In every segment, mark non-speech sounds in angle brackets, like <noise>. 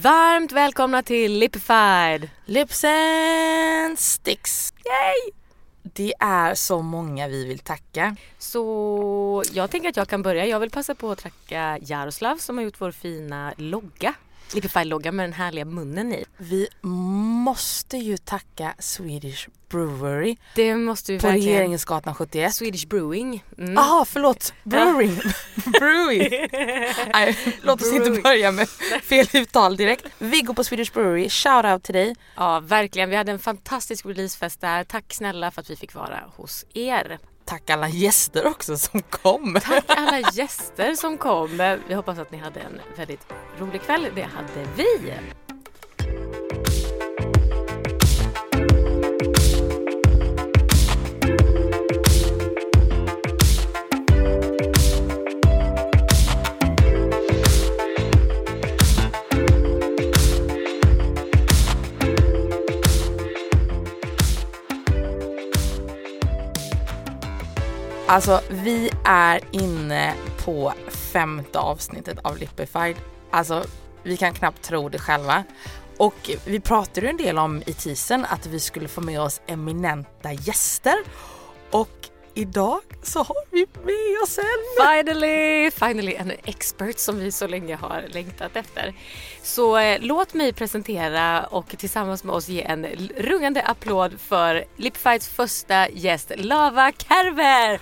Varmt välkomna till Lipified! Lips and sticks. Yay! Det är så många vi vill tacka. Så jag tänker att jag kan börja. Jag vill passa på att tacka Jaroslav som har gjort vår fina logga. Lipified-logga med den härliga munnen i. Vi måste ju tacka Swedish Brewery Det måste vi på verkligen. Regeringsgatan 71. Swedish Brewing. Mm. Jaha, förlåt. Brewing. <laughs> Brewing. Nej, låt oss inte Brewing. börja med fel uttal direkt. Viggo på Swedish Brewery, shout out till dig. Ja, verkligen. Vi hade en fantastisk releasefest där. Tack snälla för att vi fick vara hos er. Tack alla gäster också som kom. Tack alla gäster som kom. Vi hoppas att ni hade en väldigt rolig kväll. Det hade vi. Alltså vi är inne på femte avsnittet av Lipified. Alltså vi kan knappt tro det själva. Och vi pratade ju en del om i teasern att vi skulle få med oss eminenta gäster. Och idag så har vi med oss en. Finally, finally en expert som vi så länge har längtat efter. Så eh, låt mig presentera och tillsammans med oss ge en rungande applåd för Lipifieds första gäst Lava Kerber!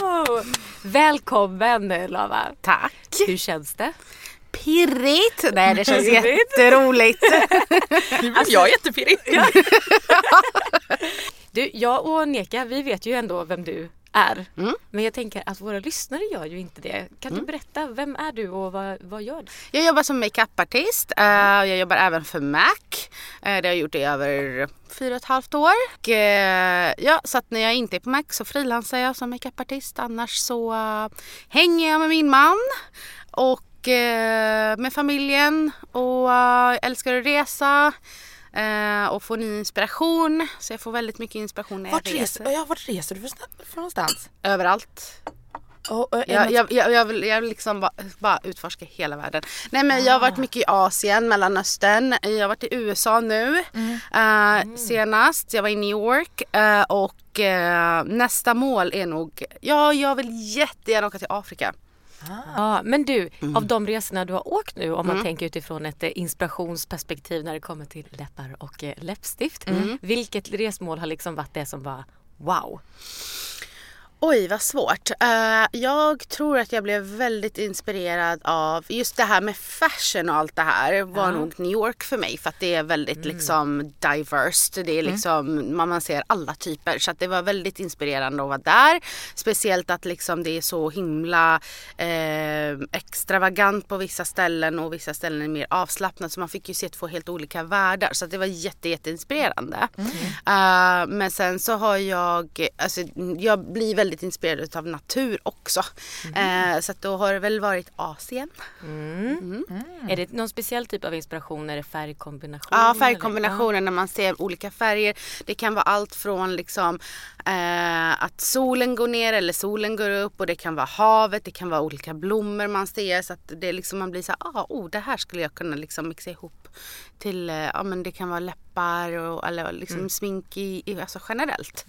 Woo! Välkommen Lava! Tack! Hur känns det? Pirrigt! Nej det känns Pirrigt. jätteroligt. <laughs> jag är jättepirrig. Du, jag och Neka, vi vet ju ändå vem du är. Mm. Men jag tänker att våra lyssnare gör ju inte det. Kan du berätta, vem är du och vad, vad gör du? Jag jobbar som makeupartist. Uh, jag jobbar även för Mac. Uh, det har jag gjort i över fyra och ett halvt år. Och, eh, ja, så att när jag inte är på Mac så frilansar jag som makeupartist. Annars så eh, hänger jag med min man och eh, med familjen och eh, älskar att resa. Eh, och få ny inspiration. Så jag får väldigt mycket inspiration när jag Vart reser. reser, ja, vart reser du för, för någonstans? Överallt. Och, och, Jag, jag, jag, jag, vill, jag vill liksom bara, bara utforska hela världen. Nej men jag har varit mycket i Asien, Mellanöstern. Jag har varit i USA nu eh, senast. Jag var i New York eh, och eh, nästa mål är nog, ja jag vill jättegärna åka till Afrika. Ja, men du, Mm. av de resorna du har åkt nu om man tänker utifrån ett eh, inspirationsperspektiv när det kommer till läppar och eh, läppstift. Mm. Vilket resmål har liksom varit det som var wow? Oj vad svårt. Eh, jag tror att jag blev väldigt inspirerad av just det här med fashion och allt det här var nog New York för mig för att det är väldigt liksom diverse. Det är liksom, man, man ser alla typer så att det var väldigt inspirerande att vara där. Speciellt att liksom det är så himla eh, extravagant på vissa ställen och vissa ställen är mer avslappnat så man fick ju se två helt olika världar så att det var jätte, jätteinspirerande. Eh, men sen så har jag, alltså jag blir väldigt inspirerad av natur också. Eh, så att då har det väl varit Asien. Är det någon speciell typ av inspiration? Är det färgkombination? Ja, eller? färgkombinationen när man ser olika färger. Det kan vara allt från liksom eh, att solen går ner eller solen går upp och det kan vara havet, det kan vara olika blommor man ser så att det liksom man blir så här, ah, oh, det här skulle jag kunna liksom mixa ihop till, eh, ja men det kan vara läppar och eller liksom smink i, i, alltså generellt.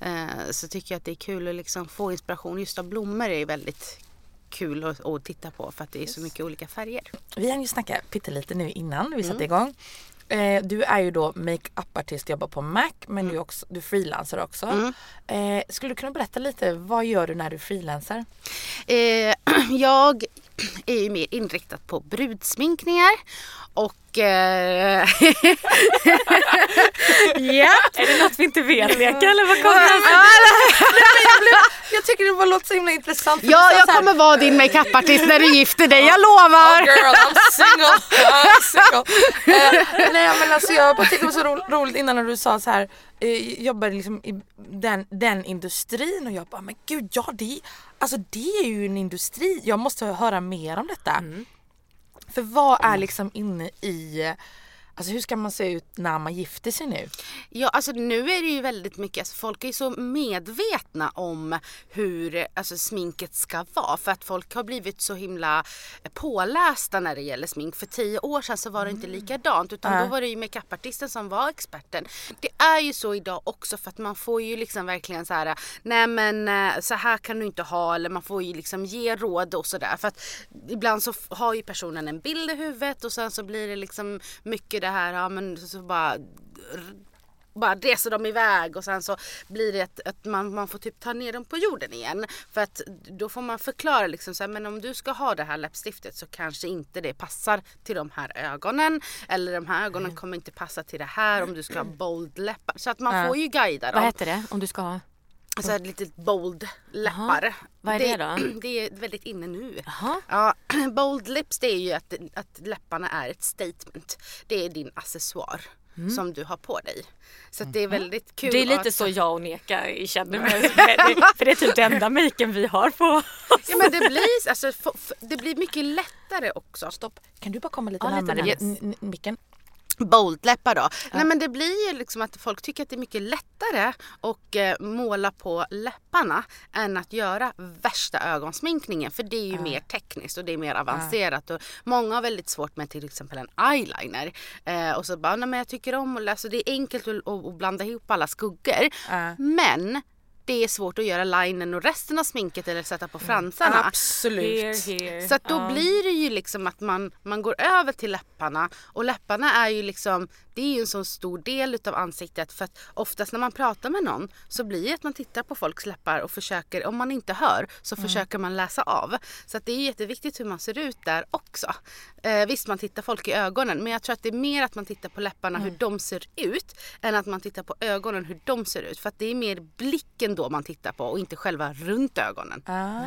Eh, så tycker jag att det är kul att liksom få inspiration just av blommor är väldigt kul att, att titta på för att det är så mycket olika färger. Vi hann ju snacka pyttelite nu innan vi satte igång. Eh, du är ju då makeup-artist, jobbar på Mac men du, är också, du frilansar också. Eh, skulle du kunna berätta lite, vad gör du när du frilansar? Eh, <clears throat> jag är ju mer inriktad på brudsminkningar och eh, <laughs> ja. Är det något vi inte vet Leka eller vad kommer det Jag tycker det bara låter så himla intressant. ja, jag här, kommer vara din makeupartist när du gifter dig, jag lovar! Girl, I'm single! <laughs> I'm single. Eh, nej men alltså jag bara tyckte det var så ro- roligt innan när du sa så här eh, jobbar liksom i den, den industrin och jag bara men gud ja det, alltså det är ju en industri, jag måste höra mer om detta. För vad är liksom inne i Alltså hur ska man se ut när man gifter sig nu? Ja, alltså nu är det ju väldigt mycket, alltså folk är ju så medvetna om hur alltså, sminket ska vara för att folk har blivit så himla pålästa när det gäller smink. För tio år sedan så var det inte likadant utan Nej. då var det ju makeupartisten som var experten. Det är ju så idag också för att man får ju liksom verkligen så här, nej men eh, så här kan du inte ha eller man får ju liksom ge råd och sådär. För att ibland så har ju personen en bild i huvudet och sen så blir det liksom mycket det här, ja men så bara bara reser de iväg och sen så blir det att, man, man får typ ta ner dem på jorden igen. För att då får man förklara liksom så här, men om du ska ha det här läppstiftet så kanske inte det passar till de här ögonen. Eller de här ögonen kommer inte passa till det här om du ska ha bold läppar. Så att man får ju guida Vad dem. heter det om du ska ha? Alltså ett litet bold läppar. Vad är det då? <clears throat> Det är väldigt inne nu. Jaha. Ja, <clears throat> bold lips det är ju att, att läpparna är ett statement. Det är din accessoar som du har på dig. Så att det är väldigt kul. Det är lite att- så jag och Neka känner <laughs> med, för det är typ den enda maken vi har på Ja men det blir, alltså, det blir mycket lättare också. Stopp. Kan du bara komma lite Ja, lite närmare n- micken? Bold-läppar då. Nej men det blir ju liksom att folk tycker att det är mycket lättare att eh, måla på läpparna än att göra värsta ögonsminkningen. För det är ju mer tekniskt och det är mer avancerat. Och många har väldigt svårt med till exempel en eyeliner. Eh, och så bara, nej men jag tycker om att läsa. Det är enkelt att, att, att blanda ihop alla skuggor. Ja. Men det är svårt att göra linen och resten av sminket eller sätta på fransarna. Absolut. Here, here. Så att då Ja. blir det ju liksom att man, man går över till läpparna och läpparna är ju liksom det är ju en så stor del utav ansiktet för att oftast när man pratar med någon så blir det att man tittar på folks läppar och försöker, om man inte hör så försöker man läsa av. Så att det är jätteviktigt hur man ser ut där också. Eh, visst man tittar folk i ögonen men jag tror att det är mer att man tittar på läpparna hur de ser ut än att man tittar på ögonen hur de ser ut. För att det är mer blicken då man tittar på och inte själva runt ögonen. Ah.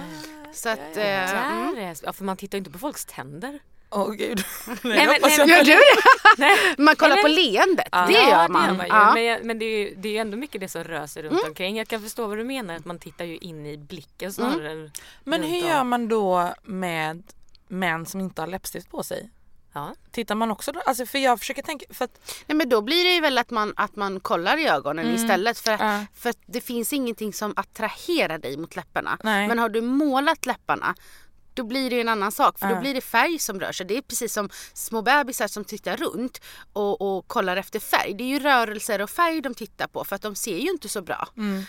Så att, eh, mm. Där är, ja, för man tittar ju inte på folks tänder. Åh gud. <laughs> Nej, Nej, men- nej, Gör du det? <laughs> Nej. Man kollar på leendet, Ja, det ja, gör man. Det gör man. Ja. Men, jag- men det, är ju, det är ju ändå mycket det som rör sig runt Mm. omkring. Jag kan förstå vad du menar, att man tittar ju in i blicken snarare än Men hur gör man då med män som inte har läppstift på sig? Ja. Tittar man också då? Alltså för jag försöker tänka, för att Nej, men då blir det ju väl att man, att man kollar i ögonen istället för att, Ja. för att det finns ingenting som attraherar dig mot läpparna. Nej. Men har du målat läpparna då blir det en annan sak för då blir det färg som rör sig. Det är precis som små bebisar som tittar runt och, och kollar efter färg. Det är ju rörelser och färg de tittar på för att de ser ju inte så bra.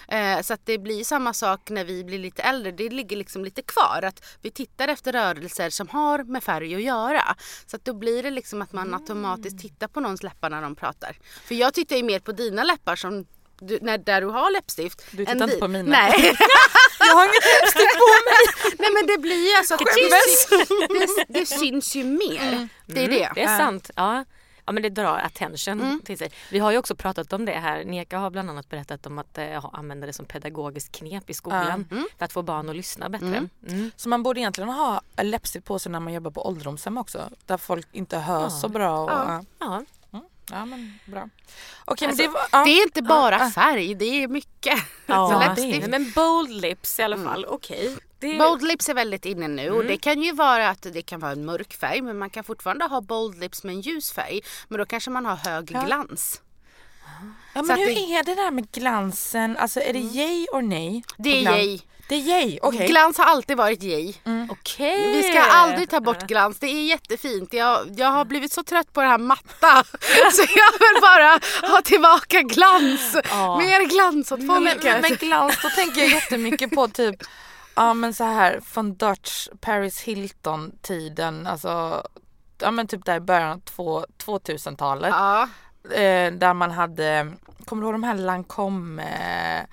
Eh, så att det blir samma sak när vi blir lite äldre. Det ligger liksom lite kvar att vi tittar efter rörelser som har med färg att göra. Så att då blir det liksom att man automatiskt tittar på någons läppar när de pratar. För jag tittar ju mer på dina läppar som du, när, där du har läppstift. Du tittar inte på mina. Nej. <laughs> jag har inget läppstift på mig. <laughs> Nej men det blir ju alltså, det, syns, det, det syns ju mer. Det är det. Mm, Det är sant. Ja. Ja men det drar attention Mm. till sig. Vi har ju också pratat om det här. Neka har bland annat berättat om att eh, använda det som pedagogiskt knep i skolan. Mm. För att få barn att lyssna bättre. Mm. Så man borde egentligen ha läppstift på sig när man jobbar på ålderdomshem också. Där folk inte hör Ja. så bra. Och, Ja. ja. Ja. men bra. Okej Alltså, men det var... Ja. Det är inte bara färg, det är mycket. Ja, Så det men bold lips i alla fall. Okej. Det- Bold lips är väldigt inne nu och det kan ju vara att det kan vara en mörk färg men man kan fortfarande ha bold lips med en ljus färg. Men då kanske man har hög Ja. glans. Ja, men hur det- är det där med glansen? Alltså är det yay or nej? Det är glans? yay. Det är yay, okej. Glans har alltid varit yay. Okej. Vi ska aldrig ta bort glans, det är jättefint. Jag, jag har blivit så trött på det här matta <laughs> så jag vill bara ha tillbaka glans. Ja. Mer glans åt folket. men, men glans, då tänker jag jättemycket på typ Ja men så här från Dutch Paris Hilton tiden, alltså ja men typ där i början av två- 2000-talet. Ja, Eh, där man hade, kommer du ihåg de här Lancome eh,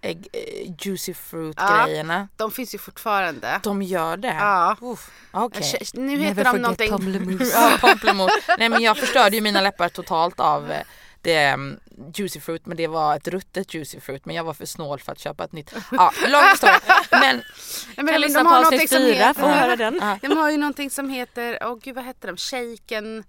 ägg, eh, Juicy Fruit Ja. grejerna? de finns ju fortfarande. De gör det? Ja. Uff, Okej. Nu heter de någonting... <laughs> Ja, pamplemousse. Nej men jag förstörde ju mina läppar totalt av eh, det um, Juicy Fruit men det var ett ruttet Juicy Fruit men jag var för snål för att köpa ett nytt. Ja, lång historia. Men <laughs> Nej, men Kan lyssna på avsnitt fyra för att höra den. ja, De har ju någonting som heter, åh gud vad heter de? Shaken...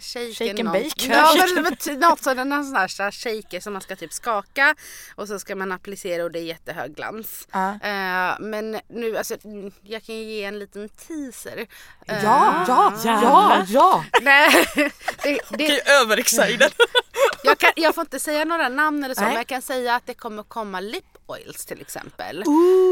shaker. Shake and någon- bake. Ja men, något sån, en sån här shaker som man ska typ skaka och så ska man applicera och det är jättehög glans. Ja. Eh, men nu alltså jag kan ju ge en liten teaser. Eh, Ja, ja, ja, ja. Nej, <laughs> det, det, överexcited. jag, kan, jag får inte säga några namn eller så Nej. men jag kan säga att det kommer komma lip oils till exempel.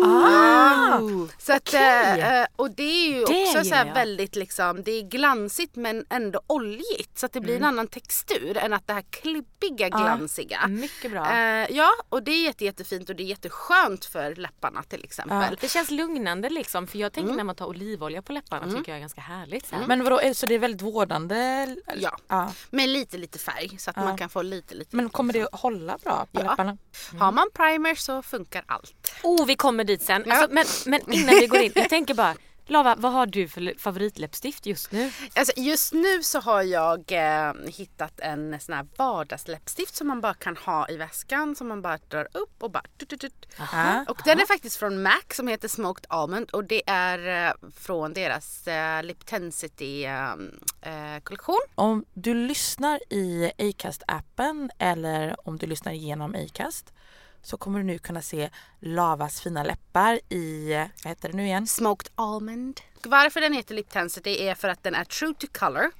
Ah. Så att, Okej. eh, och det är ju Det också så här väldigt liksom, det är glansigt men ändå oljigt så att det blir en annan textur än att det här klibbiga glansiga. Mycket bra. Eh, ja och det är jätte, jättefint och det är jätteskönt för läpparna till exempel. Det känns lugnande liksom för jag tänker Mm. när man tar olivolja på läpparna tycker jag är ganska härligt. Här. Men vadå, så det är väldigt vårdande? Ja. ja. Med lite lite färg så att man kan få lite lite. Men kommer det hålla bra på Ja. läpparna? Har man primer så funkar allt. Oh vi kommer dit sen. Alltså, men, men innan vi går in, jag tänker bara Lava, vad har du för favoritläppstift just nu? Alltså, just nu så har jag eh, hittat en sån här vardagsläppstift som man bara kan ha i väskan som man bara drar upp och bara tut, tut, tut. Aha. Och den är faktiskt från MAC som heter Smoked Almond och det är eh, från deras eh, Lip Tensity eh, eh, kollektion. Om du lyssnar i Acast-appen eller om du lyssnar genom Acast så kommer du nu kunna se Lavas fina läppar i, vad heter det nu igen? Smoked Almond. Varför den heter Lip Tensity är för att den är true to color.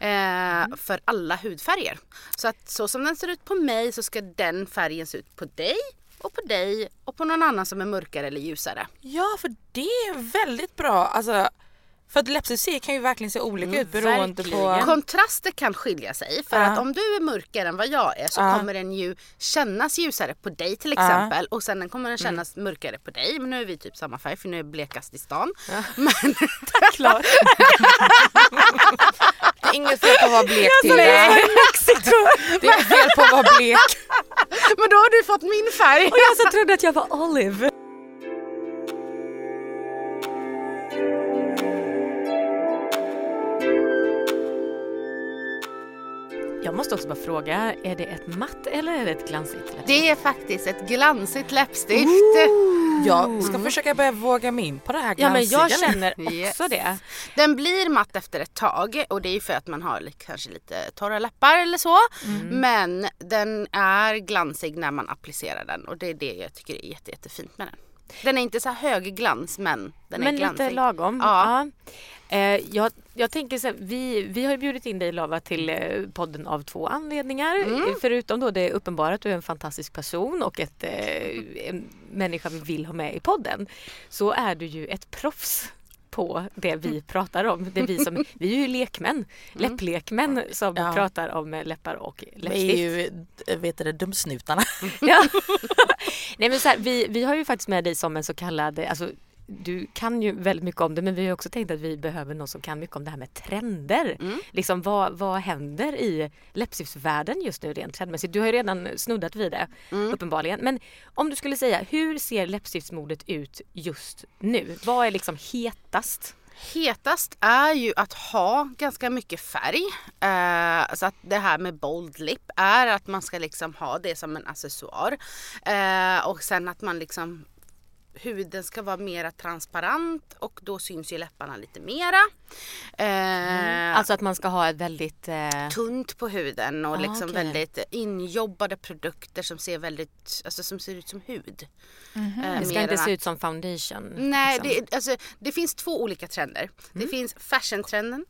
Eh, För alla hudfärger. Så att så som den ser ut på mig så ska den färgen se ut på dig och på dig och på någon annan som är mörkare eller ljusare. Ja, för det är väldigt bra. Alltså, för att läppstift kan ju verkligen se olika ut beroende på... verkligen. Kontraster kan skilja sig för Ja. att om du är mörkare än vad jag är så Ja. kommer den ju kännas ljusare på dig till Ja. exempel och sen kommer den kännas Mm. mörkare på dig men nu är vi typ samma färg för nu är jag blekast i stan. Men, <laughs> Klart. <laughs> Det är inget fel på att vara blek till <laughs> det. Det är fel på att vara blek. men då har du fått min färg. Och jag så trodde att jag var Olive. Jag måste också bara fråga, är det ett matt eller är det ett glansigt läppstift? Det är faktiskt ett glansigt läppstift. Jag ska försöka börja våga mig in på det här Ja men jag glansiga känner också Yes. det. Den blir matt efter ett tag och det är ju för att man har kanske lite torra läppar eller så. Men den är glansig när man applicerar den och det är det jag tycker är jätte, jättefint med den. Den är inte så här hög glans men den Men är glansig. lite lagom. Ja. Ja. Eh, jag, jag tänker så här, vi, vi har ju bjudit in dig Lava till eh, podden av två anledningar. Mm. Förutom då det uppenbara att du är en fantastisk person och ett, eh, en människa vi vill ha med i podden. Så är du ju ett proffs på det vi pratar om. Det vi, som, vi är ju lekmän, läpplekmän som Ja. pratar om eh, läppar och Vi är läppstift. ju, vet du det, dumsnutarna. Ja. <laughs> Nej men så här, vi, vi har ju faktiskt med dig som en så kallad, alltså du kan ju väldigt mycket om det men vi har också tänkt att vi behöver någon som kan mycket om det här med trender. Liksom vad, vad händer i läppstiftsvärlden just nu rent trendmässigt? Du har ju redan snuddat vid det uppenbarligen. Men om du skulle säga, hur ser läppstiftsmodet ut just nu? Vad är liksom hetast? Hetast är ju att ha ganska mycket färg. Eh, så att det här med bold lip är att man ska liksom ha det som en accessoar. Eh, och sen att man liksom huden ska vara mera transparent och då syns ju läpparna lite mera. Eh, Alltså att man ska ha ett väldigt... Eh, tunt på huden och Ah, liksom okej. väldigt injobbade produkter som ser väldigt, alltså som ser ut som hud. Eh, det ska inte se ut som foundation. Nej, liksom. det, alltså, det finns två olika trender. Det Mm. finns fashiontrenden.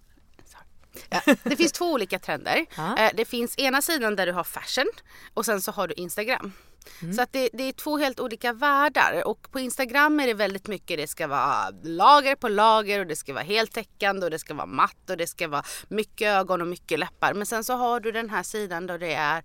Ja, det finns två olika trender. <laughs> Ja. Eh, Det finns ena sidan där du har fashion och sen så har du Instagram. Mm. Så att det, det är två helt olika världar och på Instagram är det väldigt mycket, det ska vara lager på lager och det ska vara heltäckande och det ska vara matt och det ska vara mycket ögon och mycket läppar. Men sen så har du den här sidan då det är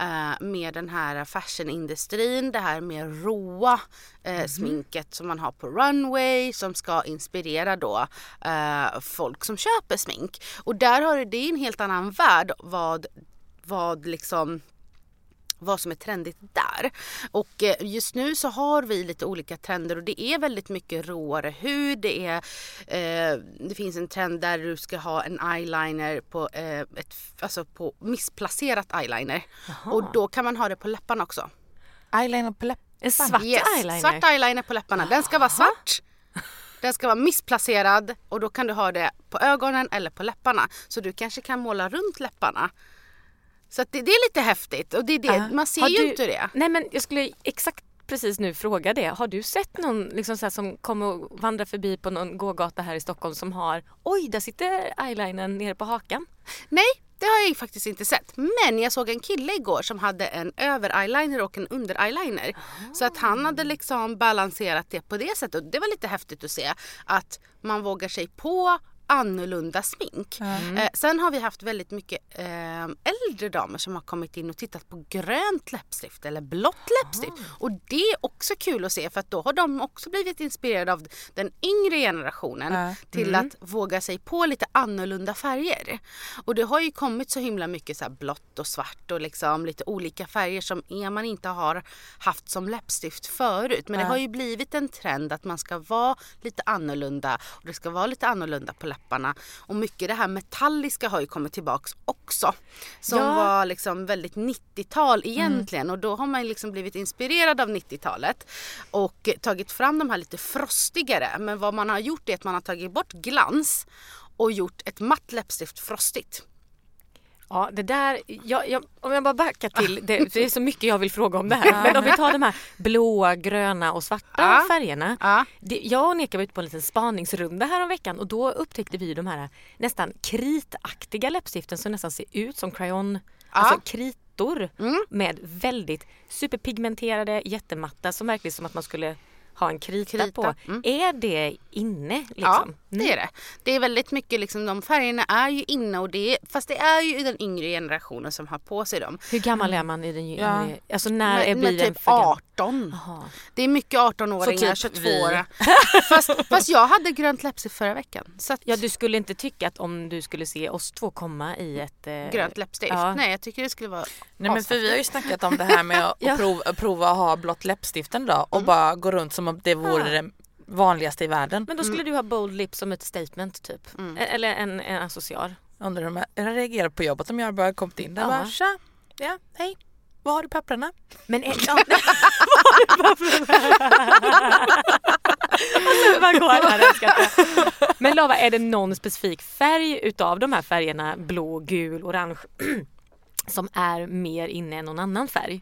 eh, med den här fashionindustrin, det här mer råa eh, sminket som man har på runway som ska inspirera då eh, folk som köper smink. Och där har du, det är en helt annan värld vad, vad liksom vad som är trendigt där. Och eh, just nu så har vi lite olika trender och det är väldigt mycket råare hud. Det, är, eh, det finns en trend där du ska ha en eyeliner på, eh, ett, alltså på missplacerat eyeliner. Och då kan man ha det på läpparna också. Eyeliner på läpparna. En svart Yes, eyeliner? Svart eyeliner på läpparna. Den ska vara svart. Den ska vara missplacerad och då kan du ha det på ögonen eller på läpparna. Så du kanske kan måla runt läpparna. Så det, det är lite häftigt och det är det, Ja. man ser ju du- inte det. Nej men jag skulle exakt precis nu fråga det. Har du sett någon liksom så här, som kommer och vandrar förbi på någon gågata här i Stockholm som har Oj, där sitter eyelinern nere på hakan. Nej, det har jag faktiskt inte sett. Men jag såg en kille igår som hade en över-eyeliner och en under-eyeliner. Så att han hade liksom balanserat det på det sättet. Och det var lite häftigt att se att man vågar sig på annorlunda smink. Eh, sen har vi haft väldigt mycket eh, äldre damer som har kommit in och tittat på grönt läppstift eller blått läppstift. Och det är också kul att se för att då har de också blivit inspirerade av den yngre generationen Ja. till att våga sig på lite annorlunda färger. Och det har ju kommit så himla mycket så blått och svart och liksom lite olika färger som man inte har haft som läppstift förut. Men det har ju blivit en trend att man ska vara lite annorlunda och det ska vara lite annorlunda på läpparna. Och mycket det här metalliska har ju kommit tillbaks också. Som Ja. var liksom väldigt 90-tal egentligen och då har man liksom blivit inspirerad av 90-talet och tagit fram de här lite frostigare. Men vad man har gjort är att man har tagit bort glans och gjort ett matt läppstift frostigt. Ja, det där, jag, jag, om jag bara backar till, det, <laughs> det är så mycket jag vill fråga om det här. Men om vi tar de här blåa, gröna och svarta Ja. färgerna. Ja. Det, jag och Neka var ute på en liten spaningsrunda här om veckan och då upptäckte vi de här nästan kritaktiga läppstiften som nästan ser ut som crayon, alltså kritor med väldigt superpigmenterade, jättematta som verkligen som att man skulle ha en krita, Krita, på. mm. Är det inne? Liksom? Ja, det är det. Det är väldigt mycket liksom, de färgerna är ju inne och det är, fast det är ju den yngre generationen som har på sig dem. Hur gammal är man i den Ja. yngre? Alltså när är Men, blir men den typ för gammal? 18. Jaha. Det är mycket 18-åringar, Så typ 22 <laughs> fast, fast jag hade grönt läppstift förra veckan. Så att, Ja, du skulle inte tycka att om du skulle se oss två komma i ett... Eh, grönt läppstift. ja. Nej, jag tycker det skulle vara Nej men för vi har ju snackat om det här med att <laughs> Ja. prova, att prova att ha blått läppstift en dag och bara gå runt som om det vore Ja. det vanligaste i världen. Men då skulle du ha bold lips som ett statement typ. Mm. E- Eller en, en associar. Undrar hur jag reagerar på jobbet om jag bara kommit in där och bara tja, ja, hej, var har du papperna? Men ja, Och sen bara går där, jag skrattar. Men Lava, är det någon specifik färg utav de här färgerna, blå, gul, orange, <clears throat> som är mer inne än någon annan färg?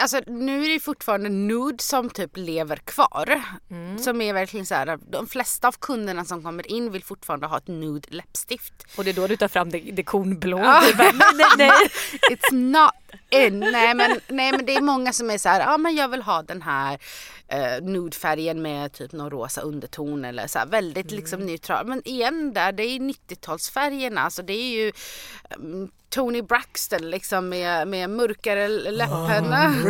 Alltså nu är det fortfarande nude som typ lever kvar. Mm. Som är verkligen så här, de flesta av kunderna som kommer in vill fortfarande ha ett nude läppstift. Och det är då du tar fram det, det kornblå. Ja. Du bara, nej, nej, nej. <laughs> It's not in. Nej men, nej men det är många som är så här, ja men jag vill ha den här uh, nudefärgen med typ någon rosa underton eller så här, väldigt liksom neutral. Men igen där, det är 90-talsfärgerna. Alltså det är ju um, Tony Braxton liksom med, med mörkare läpparna. <laughs>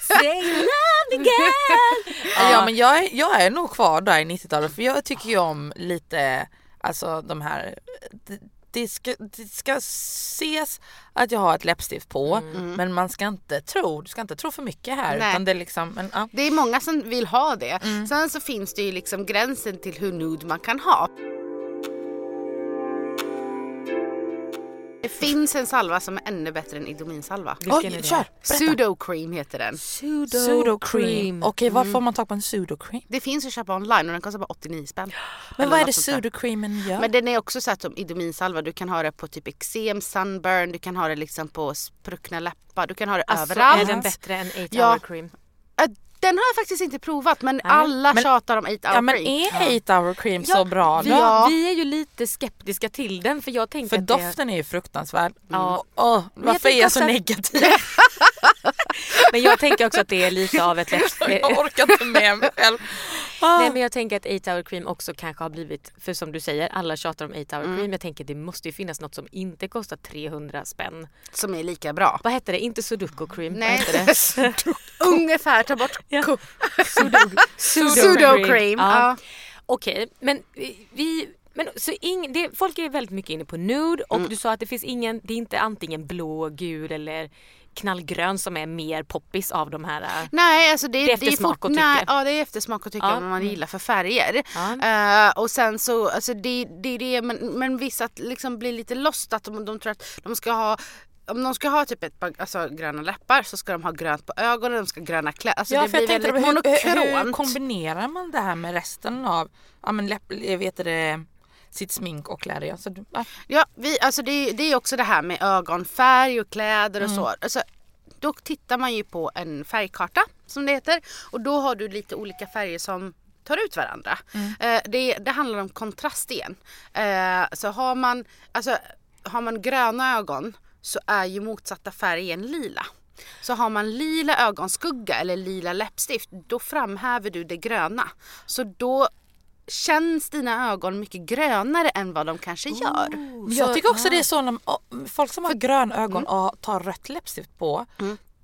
Say love girl. Ja, men jag, är- jag är nog kvar där i 90-talet för jag tycker ju om lite, alltså de här det, ska, det ska ses att jag har ett läppstift på men man ska inte tro, du ska inte tro för mycket här Nej. utan det är liksom, men, ja. Det är många som vill ha det. Sen så finns det ju liksom gränsen till hur nude man kan ha. Det finns en salva som är ännu bättre än Idominsalva. Vilken är Oj, det? kör! Berätta. Pseudo cream heter den. Pseudo, Pseudo cream. Okej, var Mm. får man tag på en pseudo cream? Det finns att köpa online och den kostar bara 89 spänn. Men Eller vad är det sånt där. pseudo creamen gör? Men den är också så att som Idominsalva, du kan ha det på typ eksem, sunburn, du kan ha det liksom på spruckna läppar, du kan ha det Alltså överallt. är den bättre än 8 Ja. hour cream? Den har jag faktiskt inte provat men alla Men- tjatar om 8 hour ja men cream. är 8 hour cream Ja, så bra Vi, då? Ja. vi är ju lite skeptiska till den för jag tänker För att det- doften är ju fruktansvärd. Ja. Åh, varför är tänker jag så att- negativ? <laughs> Men jag tänker också att det är lite av ett <laughs> läpp... jag orkar inte med mig själv. <laughs> Nej men jag tänker att 8 hour cream också kanske har blivit, för som du säger, alla tjatar om 8 Mm. hour cream. Jag tänker det måste ju finnas något som inte kostar 300 spänn. Som är lika bra. Vad hette det? Inte sudoku cream? Nej. Vad hette det? Ungefär, ta bort Ja. ko- Pseudo, pseudo cream. Ja. Ja. Okej, men vi-. Men så ing, det, folk är väldigt mycket inne på nude och Mm. du sa att det finns ingen, det är inte antingen blå, gul eller knallgrön som är mer poppis av de här. äh, Nej, alltså det, Det är det är eftersmak fort, och tycke. nej, Ja, det är eftersmak och tycke Ja. vad man gillar för färger. Ja. Eh, och sen så, alltså det, det är det, men, men vissa liksom blir lite lost att de, de tror att de ska ha om de ska ha typ ett par alltså, gröna läppar så ska de ha grönt på ögonen, de ska ha gröna kläder. Alltså ja, det blir väldigt hur, hur, hur monokront. kombinerar man det här med resten av ja, men läpp, jag vet det, sitt smink och kläder? Ja, så, du- ja. Ja, vi, alltså det, det är också det här med ögonfärg och kläder och så. Alltså, då tittar man ju på en färgkarta som det heter och då har du lite olika färger som tar ut varandra. Eh, det, det handlar om kontrast igen. Eh, så har man, alltså, har man gröna ögon så är ju motsatta färgen lila. Så har man lila ögonskugga eller lila läppstift då framhäver du det gröna. Så då känns dina ögon mycket grönare än vad de kanske gör. Men jag tycker också det är så när folk som har gröna ögon och tar rött läppstift på.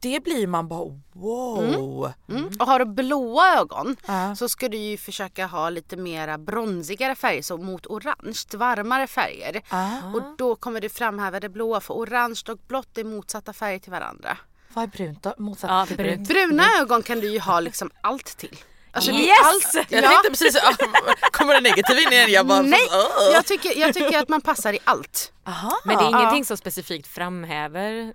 Det blir man bara wow. Mm. Och har du blåa ögon Ja. så ska du ju försöka ha lite mera bronzigare färger, så mot orange, varmare färger. Ah. Och då kommer du framhäva det blåa för orange och blått är motsatta färger till varandra. Vad är brunt då? Motsatt Ja, brunt. Bruna ögon kan du ju ha liksom allt till. Alltså det är Yes! allt, Jag ja. tänkte precis, ah, kommer det negativ in igen? Jag bara, Nej, "Åh." jag tycker, jag tycker att man passar i allt. Aha. Men det är Ja. ingenting som specifikt framhäver.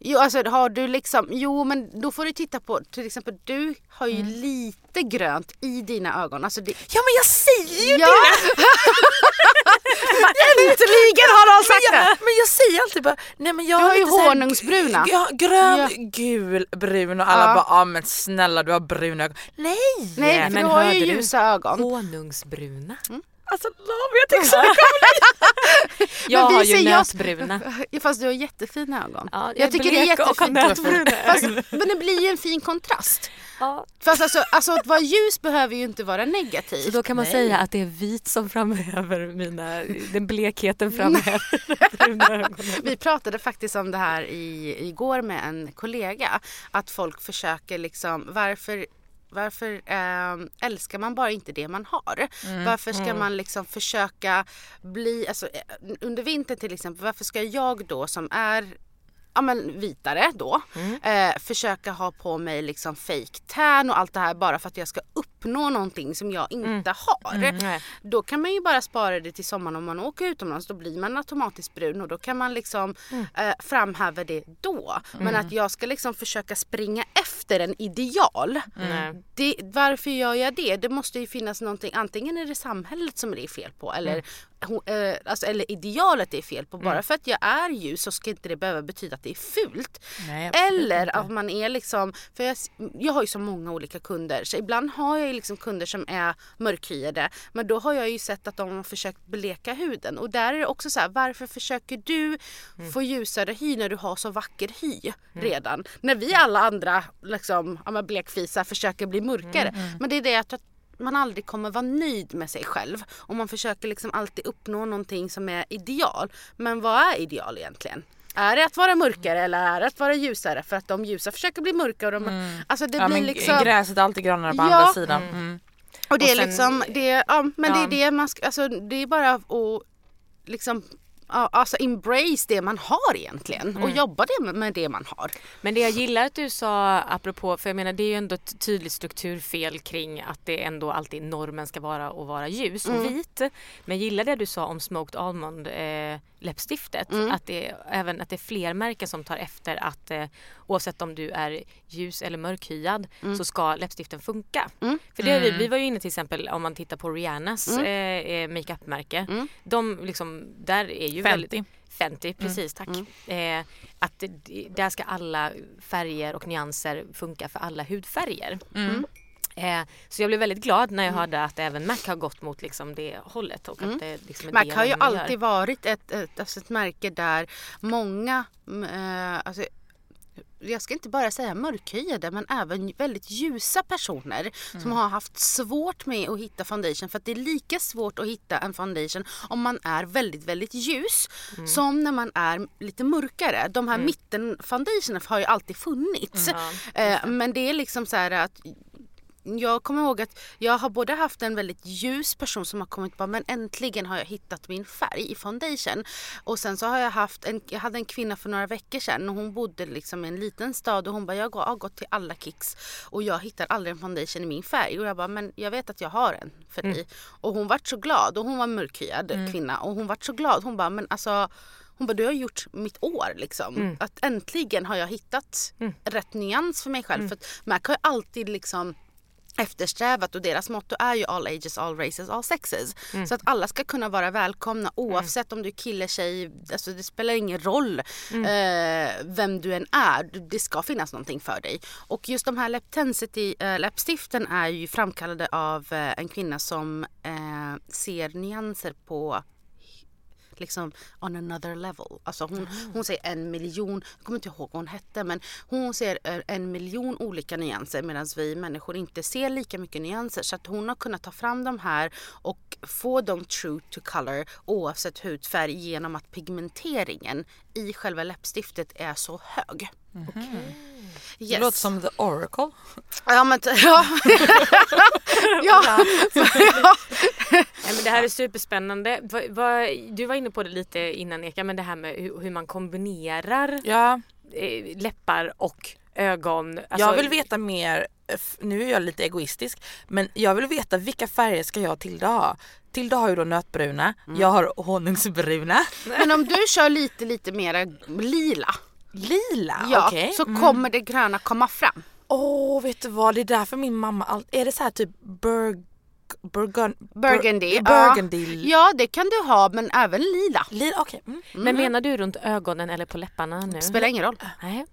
Jo, alltså har du liksom, jo men då får du titta på, till exempel du har ju Mm. lite grönt i dina ögon. Alltså det, Ja men jag säger ju ja! det! <laughs> Äntligen har de sagt Men det! jag, men jag säger alltid bara, nej men jag Du har ju här honungsbruna. Ja, grön, Ja. gul, brun och alla Ja. bara ah, men snälla du har bruna ögon. Nej! Nej, för men du har ju ljusa ögon. Honungsbruna. Alltså love, jag tänkte så <laughs> Jag vi har ju ser- jag- nötbruna. Fast du har jättefina ögon. Ja, jag jag tycker det är har jättefint. Fast, men det blir ju en fin kontrast. Ja. Fast alltså, alltså att vara ljus behöver ju inte vara negativt. Så då kan man Nej. säga att det är vit som framhäver mina, den blekheten framhäver bruna <laughs> ögonen. Vi pratade faktiskt om det här i, igår med en kollega. Att folk försöker liksom, varför varför eh, älskar man bara inte det man har? Varför ska man liksom försöka bli, alltså eh, under vintern till exempel, varför ska jag då som är ja men vitare då. Eh, försöka ha på mig liksom fake tan och allt det här bara för att jag ska uppnå någonting som jag inte har. nej. Då kan man ju bara spara det till sommaren om man åker utomlands. Då blir man automatiskt brun och då kan man liksom eh, framhäva det då. Men att jag ska liksom försöka springa efter en ideal. Det, varför gör jag det? Det måste ju finnas någonting, antingen är det samhället som det är fel på eller, ho- eh, alltså, eller idealet är fel på. Bara för att jag är ljus så ska inte det behöva betyda att det är fult. Nej, eller inte. att man är liksom, för jag, jag har ju så många olika kunder så ibland har jag ju liksom kunder som är mörkhyade men då har jag ju sett att de har försökt bleka huden och där är det också så här, varför försöker du få ljusare hy när du har så vacker hy redan? När vi alla andra liksom, ja, blekfisar försöker bli mörkare. Men det är det jag tror att man aldrig kommer vara nöjd med sig själv och man försöker liksom alltid uppnå någonting som är ideal. Men vad är ideal egentligen? Är det att vara mörkare eller är det att vara ljusare? För att de ljusa försöker bli mörka och de... Alltså det Ja, blir men liksom... Gräset är alltid grönare på Ja. andra sidan. Mm. Och det är Och sen- liksom, det, ja, men Ja. det är det man ska, alltså det är bara att liksom, alltså embrace det man har egentligen och jobba det med, med det man har. Men det jag gillar att du sa apropå, för jag menar det är ju ändå ett tydligt strukturfel kring att det ändå alltid normen ska vara att vara ljus och vit. Men jag gillar det du sa om smoked almond eh, läppstiftet. Att, det, även, att det är fler märken som tar efter att eh, oavsett om du är ljus eller mörkhyad så ska läppstiften funka. För det, vi, vi var ju inne till exempel om man tittar på Rihannas eh, eh, makeupmärke. De liksom, där är ju Fenty. väldigt Fenty, precis tack. Eh, att där ska alla färger och nyanser funka för alla hudfärger. Eh, så jag blev väldigt glad när jag hörde att även Mac har gått mot liksom det hållet. Och att det liksom är Mac har ju alltid varit ett, ett, alltså ett märke där många, mm, eh, alltså, jag ska inte bara säga mörkhyade men även väldigt ljusa personer som har haft svårt med att hitta foundation. För att det är lika svårt att hitta en foundation om man är väldigt väldigt ljus som när man är lite mörkare. De här mitten foundationerna har ju alltid funnits. eh, men det är liksom så här att jag kommer ihåg att jag har både haft en väldigt ljus person som har kommit på men äntligen har jag hittat min färg i foundation. Och sen så har jag haft en, jag hade en kvinna för några veckor sedan och hon bodde liksom i en liten stad och hon bara jag har gått till alla Kicks och jag hittar aldrig en foundation i min färg. Och jag bara men jag vet att jag har en för dig. Och hon vart så glad och hon var mörkhyad kvinna och hon vart så glad. Hon bara men alltså Hon bara, du har gjort mitt år liksom. Att äntligen har jag hittat rätt nyans för mig själv. För att Mac har ju alltid liksom eftersträvat och deras motto är ju all ages, all races, all sexes. Så att alla ska kunna vara välkomna oavsett om du är kille, tjej, alltså det spelar ingen roll eh, vem du än är. Det ska finnas någonting för dig. Och just de här Leptensity äh, läppstiften är ju framkallade av eh, en kvinna som eh, ser nyanser på liksom on another level. Alltså hon, hon ser en miljon, jag kommer inte ihåg vad hon hette men hon ser eh, en miljon olika nyanser medan vi människor inte ser lika mycket nyanser. Så att hon har kunnat ta fram de här och få dem true to color oavsett hudfärg genom att pigmenteringen i själva läppstiftet är så hög. Yes. Det låter som The Oracle. Ja men t- <laughs> <laughs> ja. ja. ja. <laughs> Nej, men det här är superspännande. Du var inne på det lite innan Eka, men det här med hur, man kombinerar Ja, eh, läppar och ögon. Alltså, jag vill veta mer, nu är jag lite egoistisk, men jag vill veta vilka färger ska jag och Tilda ha? Tilda har ju då nötbruna, jag har honungsbruna. <laughs> Men om du kör lite lite mera lila. Lila, Ja, okej. så kommer det gröna komma fram. Åh, vet du vad? Det är därför min mamma all... Är det så här typ burg... Burgun... Burgundy. Bur... Burgundy. Ja. ja, det kan du ha men även lila. Lila, okej. Mm. Men menar du runt ögonen eller på läpparna nu? Spelar ingen roll. Nej.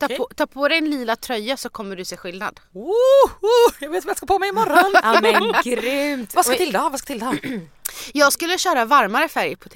Ta, på, ta på dig en lila tröja så kommer du se skillnad. Woho! Jag vet vad jag ska på mig imorgon. <laughs> Ja men grymt. vad ska Tilda ha? Vad ska Tilda ha? <clears throat> Jag skulle köra varmare färger på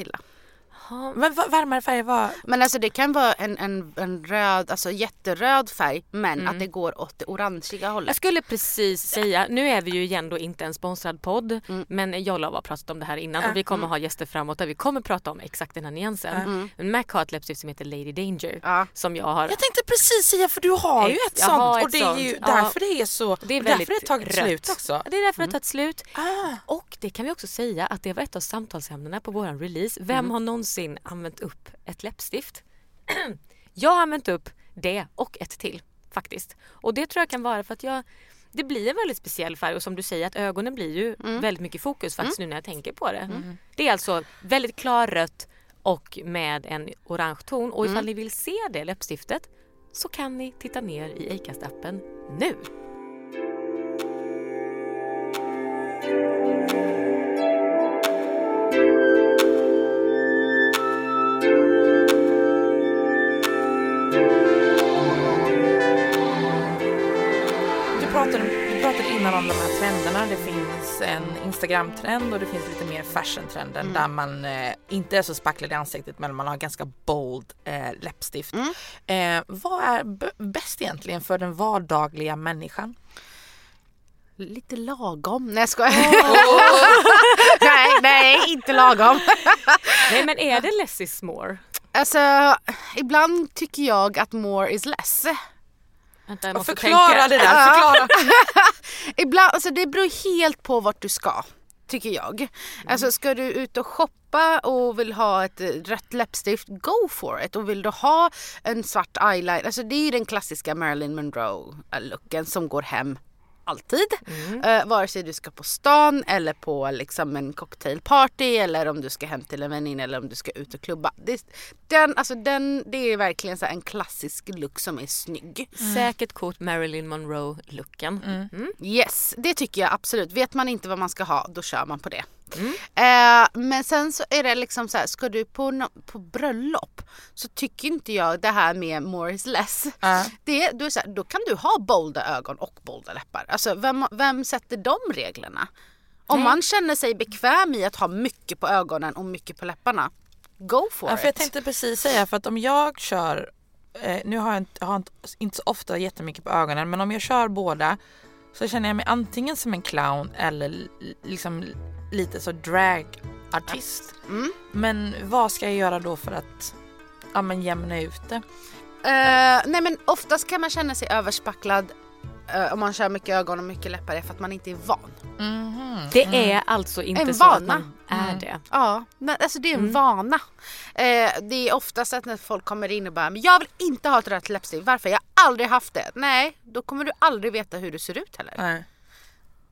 Tilla. Men vad- varmare färger var... Men alltså det kan vara en, en, en röd, alltså jätteröd färg men att det går åt det orangeiga hållet. Jag skulle precis säga, nu är vi ju igen då inte en sponsrad podd men jag och har pratat om det här innan och vi kommer ha gäster framåt där vi kommer prata om exakt den här nyansen. Men Mac har ett läppstift som heter Lady Danger Ja. som jag har Jag tänkte precis säga för du har ju ett sånt ett och det är ju sånt, ja. därför det är så... Det är väldigt därför det tagit rött. slut också. Det är därför det har tagit slut. Ah. Och det kan vi också säga att det var ett av samtalsämnena på våran release. Vem har någonsin använt upp ett läppstift? <clears throat> jag har använt upp det och ett till faktiskt. Och det tror jag kan vara för att jag det blir en väldigt speciell färg och som du säger att ögonen blir ju väldigt mycket fokus faktiskt nu när jag tänker på det. Det är alltså väldigt klarrött och med en orange ton och ifall ni vill se det läppstiftet så kan ni titta ner i Acast-appen nu. Här trenderna. Det finns en Instagram-trend och det finns lite mer fashion-trenden där man eh, inte är så spacklad i ansiktet men man har ganska bold eh, läppstift. Eh, vad är bäst egentligen för den vardagliga människan? Lite lagom. Nej jag skojar. <laughs> nej, nej inte lagom. <laughs> Nej men är det less is more? Alltså ibland tycker jag att more is less. Vänta, jag måste Förklara tänka. det där, <laughs> förklara. <laughs> Ibland, alltså det beror helt på vart du ska. Tycker jag. Alltså ska du ut och shoppa och vill ha ett eh, rött läppstift, go for it. Och vill du ha en svart eyeliner, alltså det är ju den klassiska Marilyn Monroe-looken som går hem alltid. Eh, vare sig du ska på stan eller på liksom en cocktailparty eller om du ska hem till en väninna eller om du ska ut och klubba. Det, den, alltså den, det är verkligen så här en klassisk look som är snygg. Säkert kort Marilyn Monroe-looken. Mm. Yes, det tycker jag absolut. Vet man inte vad man ska ha, då kör man på det. Eh, men sen så är det liksom så här, ska du på, no- på bröllop så tycker inte jag det här med more is less. Ja. Det, då, är så här, då kan du ha bolda ögon och bolda läppar. Alltså vem, vem sätter de reglerna? Om man känner sig bekväm i att ha mycket på ögonen och mycket på läpparna, go for Ja, it. för jag tänkte precis säga för att om jag kör, eh, nu har jag, inte, har inte, inte så ofta jättemycket på ögonen men om jag kör båda så känner jag mig antingen som en clown eller liksom lite så dragartist. Mm. Men vad ska jag göra då för att ja, men jämna ut det? Eh, nej men oftast kan man känna sig överspacklad eh, om man kör mycket ögon och mycket läppar är för att man inte är van. Det är alltså inte En så att vana. man är det. Ja, men alltså det är en Mm. vana. Eh, det är oftast att när folk kommer in och bara men jag vill inte ha ett rött läppstift. Varför? Jag har aldrig haft det. Nej, då kommer du aldrig veta hur du ser ut heller. Nej.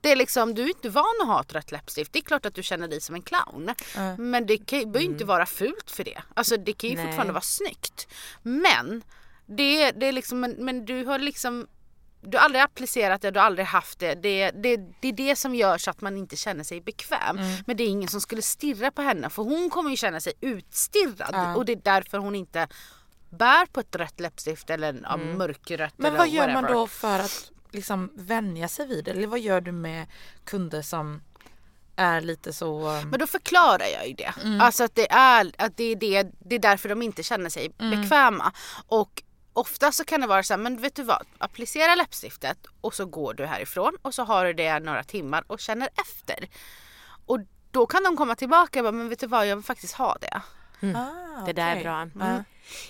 Det är liksom, du är inte van att ha ett rött läppstift. Det är klart att du känner dig som en clown. Men det kan, behöver ju inte vara fult för det. Alltså det kan ju Nej. fortfarande vara snyggt. Men det, det är liksom, men, men du har liksom du har aldrig applicerat det, du har aldrig haft det. Det, det. det är det som gör så att man inte känner sig bekväm. Men det är ingen som skulle stirra på henne för hon kommer ju känna sig utstirrad. Ja. Och det är därför hon inte bär på ett rött läppstift eller ja, mörkrött Men eller vad gör man whatever. då för att liksom vänja sig vid det? Eller vad gör du med kunder som är lite så... um, Men då förklarar jag ju det. Alltså att det är, att det, är det, det är därför de inte känner sig bekväma. Och ofta så kan det vara så här, men vet du vad? Applicera läppstiftet och så går du härifrån och så har du det några timmar och känner efter. Och då kan de komma tillbaka och bara, men vet du vad? Jag vill faktiskt ha det. Ah, Det där är bra. Mm.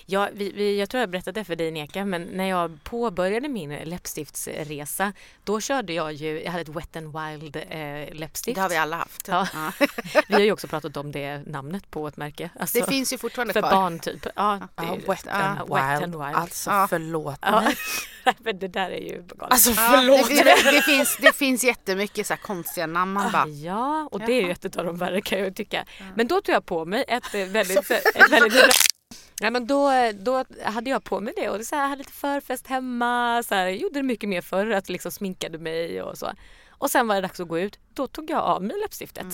Ja. Ja, vi, vi, jag tror jag berättade det för dig Neka, men när jag påbörjade min läppstiftsresa då körde jag ju, jag hade ett Wet n Wild eh, läppstift. Det har vi alla haft. Ja. Ja. <laughs> Vi har ju också pratat om det namnet på ett märke. Alltså, Det finns ju fortfarande för kvar. barn typ. Ja, Ja, wet, ja, and wet wild. and wild. Alltså Ja. förlåt Ja. mig. <laughs> Men det där är ju galet. Alltså Ja, förlåt det, mig. det, det, finns, det finns jättemycket så här konstiga namn. Man bara, Ja, och det är ju ett av de värre kan jag tycka. Men då tog jag på mig ett eh, väldigt... ett väldigt <laughs> Nej, men då, då hade jag på mig det och så här, jag hade lite förfest hemma. Så här, jag gjorde det mycket mer förr, att liksom sminkade mig och så. Och sen var det dags att gå ut. Då tog jag av mig läppstiftet.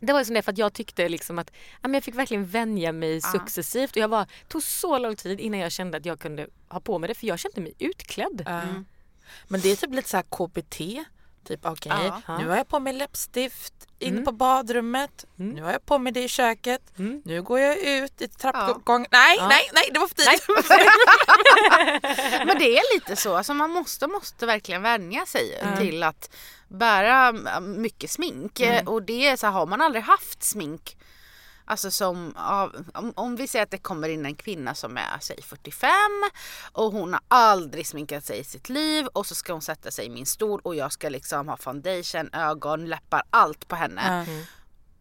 Det var ju som det för att jag tyckte liksom att ja, men jag fick verkligen vänja mig successivt och jag var, tog så lång tid innan jag kände att jag kunde ha på mig det för jag kände mig utklädd. Ja. Men det är typ lite så här KBT. Typ okej, Ja. nu har jag på mig läppstift inne Mm. på badrummet. Mm. Nu har jag på mig det i köket. Mm. Nu går jag ut i trappuppgången. Nej, Ja. nej, nej, det var för tidigt. <laughs> Men det är lite så, alltså man måste, måste verkligen vänja sig till att bära mycket smink. Mm. Och det är så här, har man aldrig haft smink Alltså som, om, om vi säger att det kommer in en kvinna som är säg 45 och hon har aldrig sminkat sig i sitt liv och så ska hon sätta sig i min stol och jag ska liksom ha foundation, ögon, läppar, allt på henne. Ja.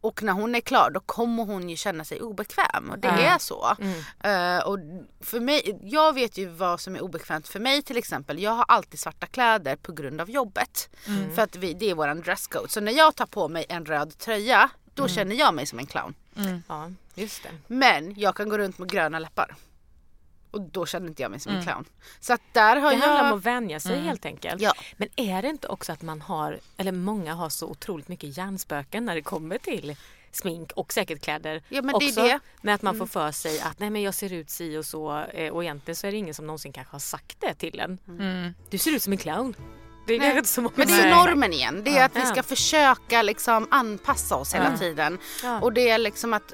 Och när hon är klar då kommer hon ju känna sig obekväm och det Ja. är så. Mm. Eh, och för mig, jag vet ju vad som är obekvämt för mig till exempel. Jag har alltid svarta kläder på grund av jobbet. För att vi, det är våran dresscode. Så när jag tar på mig en röd tröja då känner jag mig som en clown. Ja, just det. Men jag kan gå runt med gröna läppar. Och då känner inte jag mig som en Mm. clown. Så att där har Det handlar om jag... att vänja sig helt enkelt. Ja. Men är det inte också att man har, eller många har så otroligt mycket hjärnspöken när det kommer till smink och säkert kläder Ja, men det är också. det. Mm. Med att man får för sig att nej men jag ser ut si och så eh, och egentligen så är det ingen som någonsin kanske har sagt det till en. Mm. Du ser ut som en clown. Det är Nej. inte så många Men det är normen igen. Det är att vi ska försöka liksom anpassa oss hela tiden. Och det är liksom att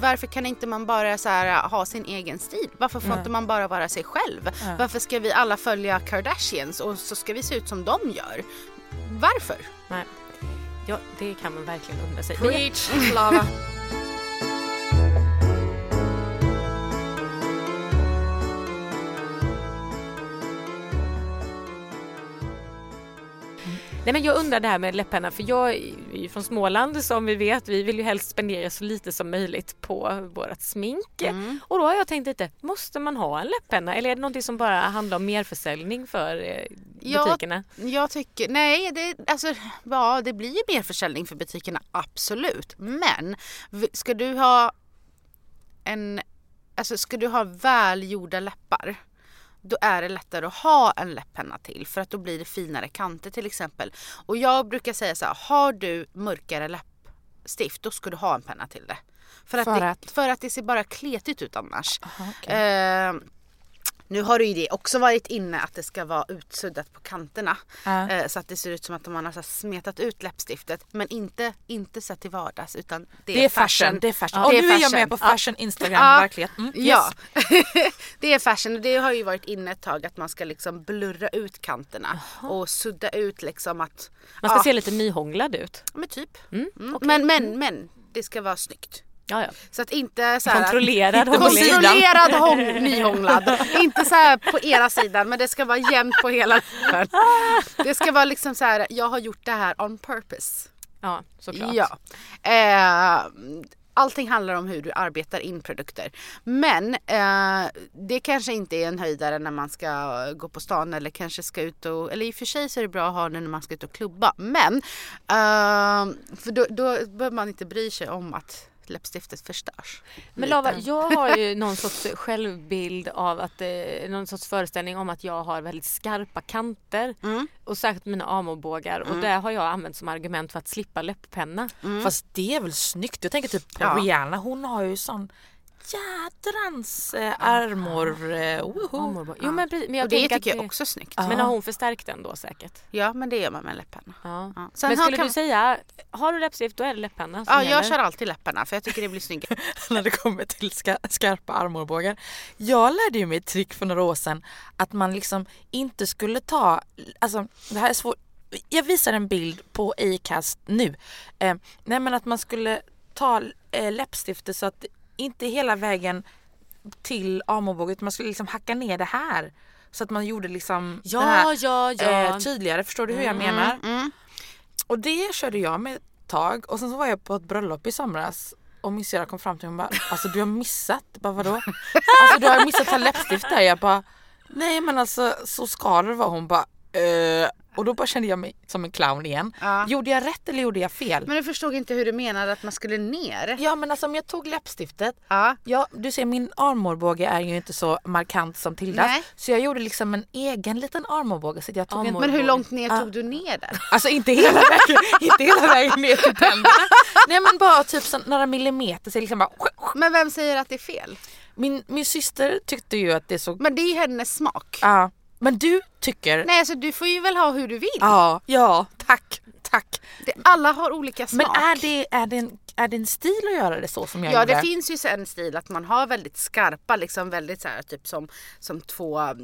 varför kan inte man bara så här, ha sin egen stil? Varför får Ja. inte man bara vara sig själv? Varför ska vi alla följa Kardashians och så ska vi se ut som de gör? Varför? Nej. Ja, det kan man verkligen undra sig. Preach, Lava. <laughs> Nej men jag undrar det här med läpparna för jag är ju från Småland som vi vet. Vi vill ju helst spendera så lite som möjligt på vårt smink. Mm. Och då har jag tänkt lite, måste man ha en läppenna eller är det någonting som bara handlar om merförsäljning för eh, butikerna? Jag tycker, nej det, alltså, ja, det blir ju mer försäljning för butikerna, absolut. Men ska du ha en, alltså ska du ha välgjorda läppar då är det lättare att ha en läpppenna till för att då blir det finare kanter till exempel. Och jag brukar säga så här, har du mörkare läppstift då ska du ha en penna till det. För att, För det, att? för att det ser bara kletigt ut annars. Aha, okej. Eh, nu har ju det också varit inne att det ska vara utsuddat på kanterna. Ja. Eh, så att det ser ut som att man har så smetat ut läppstiftet. Men inte, inte så till vardags utan det är, Det är fashion. Det är fashion. Ja, och är nu är jag fashion. med på Ja. fashion Instagram, Ja. verkligen. Mm, yes. Ja, <laughs> det är fashion och det har ju varit inne ett tag att man ska liksom blurra ut kanterna och sudda ut liksom att... Man ska ja, se lite nyhånglad ut. Men typ. Mm, Mm. Men, men, men det ska vara snyggt. Ja, ja. Så att inte så här, Kontrollerad. Kontrollerad hång, <laughs> nyhånglad. inte så här på ena sidan men det ska vara jämnt på hela läppen. Det ska vara liksom så här, jag har gjort det här on purpose. Ja, såklart. Ja. Eh, allting handlar om hur du arbetar in produkter. Men eh, det kanske inte är en höjdare när man ska gå på stan eller kanske ska ut och, eller i och för sig så är det bra att ha det när man ska ut och klubba. Men eh, för då, då behöver man inte bry sig om att läppstiftet förstörs. Men Lava, jag har ju <laughs> någon sorts självbild av att, eh, någon sorts föreställning om att jag har väldigt skarpa kanter. Mm. Och särskilt mina amobågar och det har jag använt som argument för att slippa läpppenna. Fast det är väl snyggt. Jag tänker typ på Ja. Rihanna, hon har ju sån jädrans eh, armor. Eh, woho. Amobågar. Jo men, precis, men jag Och det tänker tycker att jag också är snyggt. Men har hon förstärkt den då säkert? Ja men det gör man med läpparna. Ja. Ja. Sen Men har- skulle kan- du säga, har du läppstift då är det läpparna som Ja gäller? jag kör alltid läpparna för jag tycker det blir snyggare. <laughs> när det kommer till ska, skarpa armbågar. Jag lärde ju mig ett trick för några år sedan att man liksom inte skulle ta, alltså det här är svårt. Jag visar en bild på Acast nu. Eh, nej men att man skulle ta eh, läppstiftet så att inte hela vägen till utan man skulle liksom hacka ner det här. Så att man gjorde liksom Ja, den här, ja, ja. Eh, tydligare. Förstår du hur jag menar? Mm. Och det körde jag med ett tag och sen så var jag på ett bröllop i somras och min syrra kom fram till mig och bara alltså du har missat. Jag Bara, vadå? Alltså du har missat att ha läppstift där. Jag bara nej men alltså så ska det vara. Hon bara eh. Och då bara kände jag mig som en clown igen. Ja. Gjorde jag rätt eller gjorde jag fel? Men du förstod inte hur du menade att man skulle ner. Ja men alltså om jag tog läppstiftet Ja. Ja, du ser min armbåge är ju inte så markant som Tildas. Nej. Så jag gjorde liksom en egen liten armbåge. Så jag tog en, Men hur långt ner Ja. tog du ner där? Alltså inte hela vägen, <laughs> inte hela vägen ner till tänderna. Nej men bara typ så några millimeter. Så liksom bara, Men vem säger att det är fel? min, min syster tyckte ju att det såg... Men det är ju hennes smak. Ja. Men du tycker... Nej alltså du får ju väl ha hur du vill. Ja, ja, tack, tack. Det, alla har olika Men smak. är det, är, det en, är det en stil att göra det så som jag Ja gjorde? det finns ju en stil att man har väldigt skarpa liksom väldigt så här typ som, som två, eh,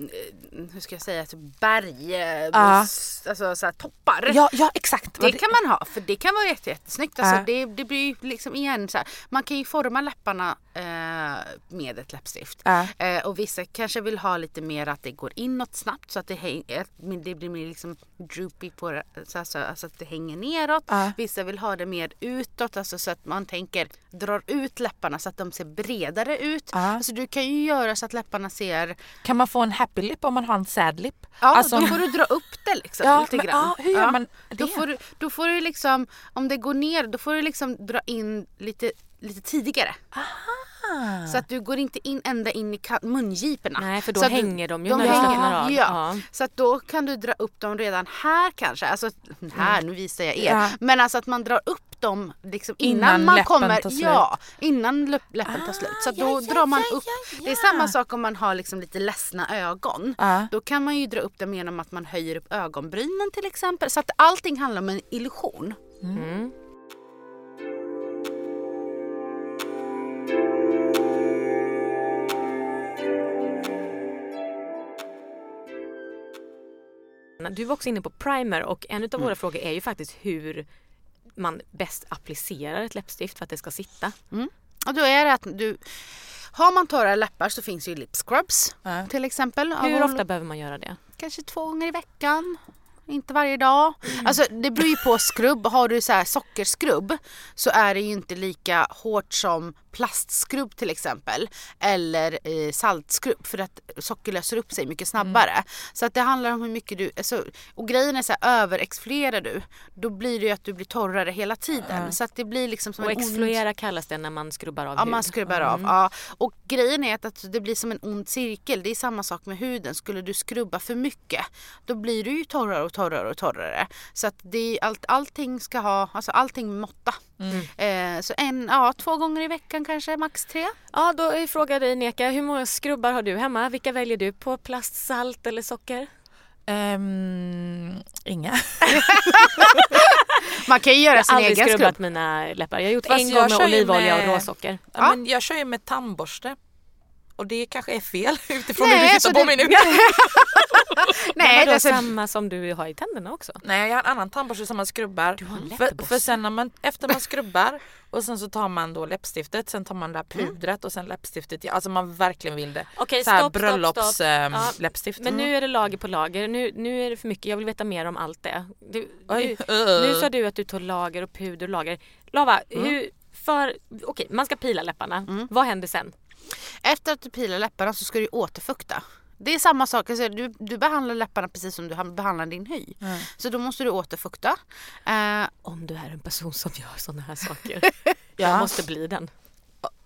hur ska jag säga, typ berg, Ja. s- alltså så här toppar. Ja, ja exakt. Det kan man ha för det kan vara jätte, jättesnyggt. Alltså, Ja. det, det blir ju liksom igen så här, man kan ju forma läpparna eh, med ett läppstift. Ja. Eh, och vissa kanske vill ha lite mer att det går inåt snabbt så att det, häng, det blir mer liksom droopy på det, så, alltså, alltså att det hänger neråt. Ja. Vissa vill ha det mer utåt, alltså så att man tänker drar ut läpparna så att de ser bredare ut. Ja. Alltså du kan ju göra så att läpparna ser, Kan man få en happy lip om man har en sad lip? ja Alltså- då får du dra upp det liksom Ja, lite men, grann. ja, hur gör man Då det? får, du, då får du liksom, om det går ner, då får du liksom dra in lite, lite tidigare. Ah. Så att du går inte in ända in i mungiporna. Nej, för då Så att du- hänger de ju de när du hänger- slappnar av. Ja. Ja. Så att då kan du dra upp dem redan här kanske. Alltså här, nu visar jag er. Ja. Men alltså att man drar upp dem liksom innan, Innan man kommer. Ja, innan läpp- läppen tar slut. Så då ja, drar man ja, upp. ja, Det är samma sak om man har liksom lite ledsna ögon. Ja. Då kan man ju dra upp dem genom att man höjer upp ögonbrynen till exempel. Så att allting handlar om en illusion. Mm. Du var också inne på primer och en av våra frågor är ju faktiskt hur man bäst applicerar ett läppstift för att det ska sitta. Och då är det att du har man torra läppar så finns ju lip scrubs Ja. till exempel. Hur ofta behöver man göra det? Kanske två gånger i veckan. Inte varje dag. Alltså det beror ju på skrubb. Har du så här sockerskrubb så är det ju inte lika hårt som plastskrubb till exempel. Eller eh, saltskrubb för att socker löser upp sig mycket snabbare. Så att det handlar om hur mycket du, alltså, och grejen är så här överexfolierar du då blir det ju att du blir torrare hela tiden. Så att det blir liksom som Och en ond- exfoliera kallas det när man skrubbar av Ja, hud. man skrubbar av. Ja. Och grejen är att, att det blir som en ond cirkel. Det är samma sak med huden. Skulle du skrubba för mycket då blir du ju torrare och torrare och torrare. Så att det är allt, allting ska ha, alltså allting måtta. Eh, så en, ja, två gånger i veckan kanske, max tre. Ja, då är frågan dig Neka, hur många skrubbar har du hemma? Vilka väljer du på plast, salt eller socker? Ehm, inga. <laughs> Man kan ju göra Jag har sin aldrig egen skrubbat skrubb. mina läppar. Jag har gjort Fast en gång med olivolja med- och råsocker. Ja, men jag kör ju med tandborste. Och det kanske är fel <laughs> utifrån Nej, hur du alltså tittar på det- mig nu. <laughs> <laughs> Nej, men då alltså, samma som du har i tänderna också. Nej jag har en annan tandborste som man skrubbar. Du har en för, för sen när man, efter man skrubbar och sen så tar man då läppstiftet, sen tar man det här pudret och sen läppstiftet. Ja, alltså man verkligen vill det. Okej, så här stopp, stopp, bröllops stopp. ehm, Ja, läppstift. Men nu är det lager på lager. Nu, nu är det för mycket. Jag vill veta mer om allt det. Du, Oj, nu, uh. nu sa du att du tar lager och puder och lager. Lava, Mm. hur, för, okej man ska pila läpparna. Mm. Vad händer sen? Efter att du pilar läpparna så ska du återfukta. Det är samma sak, alltså, du, du behandlar läpparna precis som du han- behandlar din hy. Så då måste du återfukta. Eh, Om du är en person som gör sådana här saker. <laughs> Ja. Jag måste bli den.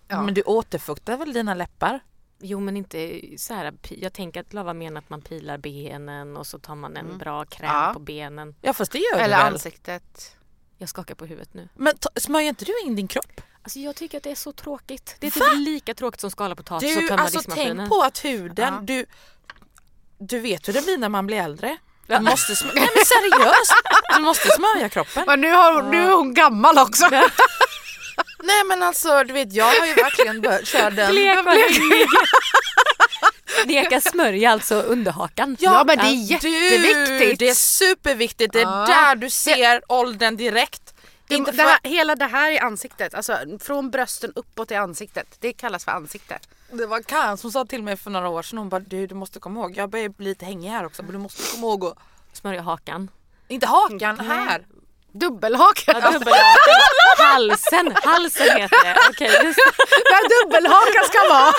Ja. Men du återfuktar väl dina läppar? Jo men inte så här, jag tänker att Lava menar att man pilar benen och så tar man en bra kräm Ja. på benen. Ja fast det gör eller du väl? ansiktet. Jag skakar på huvudet nu. Men ta- smörjer inte du in din kropp? Alltså jag tycker att det är så tråkigt. Det är typ lika tråkigt som skala potatis och Du, tömma alltså diskmaskinen. tänk på att huden, Ja. du, du vet hur det blir när man blir äldre. Ja. Du måste smö- Nej men seriöst! Du måste smörja kroppen. Men nu, har, nu är hon gammal också. Nej men alltså du vet jag har ju verkligen börjat köra den. Blek och. Neka smörja alltså underhakan. Ja, men det är Du, jätteviktigt. det är superviktigt. Det är Ja. där du ser åldern direkt. Det, Inte det för... här, hela det här i ansiktet, alltså från brösten uppåt i ansiktet. Det kallas för ansikte. Det var Kan som sa till mig för några år sedan, hon bara du, du måste komma ihåg, jag börjar bli lite hängig här också men du måste komma ihåg att, Smörja hakan. inte hakan, här. Dubbelhaka. Ja, dubbelhakan. Halsen, halsen heter det. Okej, just det. Där dubbelhaka ska vara.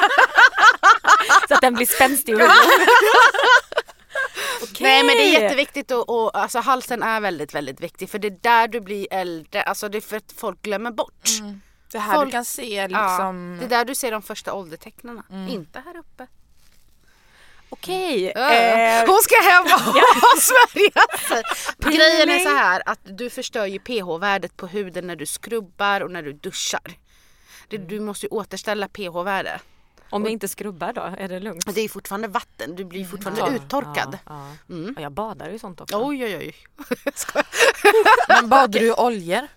så att den blir spänstig och rolig. Okej. Nej men det är jätteviktigt och, och alltså halsen är väldigt väldigt viktig för det är där du blir äldre, alltså det är för att folk glömmer bort. Det här Folk- du kan se Ja, liksom. det är där du ser de första åldertecknarna, inte här uppe. Okej. Eh, Eh, Hon ska hem och <laughs> smörja sig. <laughs> Grejen är så här att du förstör ju pH-värdet på huden när du skrubbar och när du duschar. Det, du måste ju återställa pH-värde. Om jag inte skrubbar då, är det lugnt? Det är fortfarande vatten, du blir fortfarande Ja, uttorkad. Ja, ja. Mm. Jag badar ju sånt också. Oj oj oj. <laughs> Men badar du i oljor?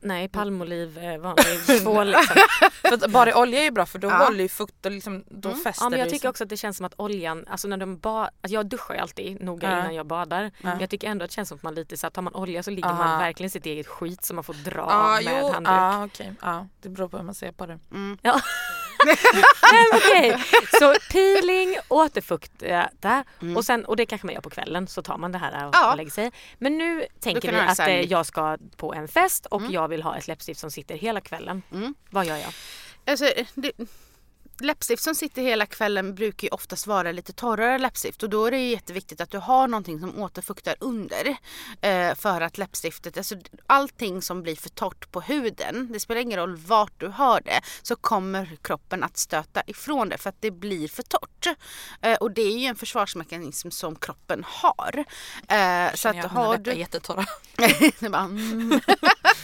Nej, palmoliv, eh, vanlig tvål liksom. <laughs> För bara i olja är bra för då Ja. håller ju fukt och liksom, då fäster Ja men jag tycker också att det känns som att oljan, alltså när de ba- alltså jag duschar ju alltid noga Ja. innan jag badar. Men jag tycker ändå att det känns som att man lite så att tar man olja så ligger Aha. man verkligen i sitt eget skit som man får dra Ja, av med jo, handduk. ja, okej. ja, det beror på hur man ser på det. Ja. <laughs> Nej, Okej, så peeling, återfukta och, sen, och det kanske man gör på kvällen så tar man det här och, Ja. och lägger sig. Men nu tänker vi att sen. eh, jag ska på en fest och jag vill ha ett läppstift som sitter hela kvällen. Mm. Vad gör jag? Alltså, det, läppstift som sitter hela kvällen brukar ju oftast vara lite torrare läppstift och då är det jätteviktigt att du har någonting som återfuktar under. Eh, för att läppstiftet, alltså allting som blir för torrt på huden, det spelar ingen roll vart du har det, så kommer kroppen att stöta ifrån det för att det blir för torrt. Eh, och det är ju en försvarsmekanism som kroppen har. Eh, så att har du... jättetorra. <laughs> Bara, mm. <laughs>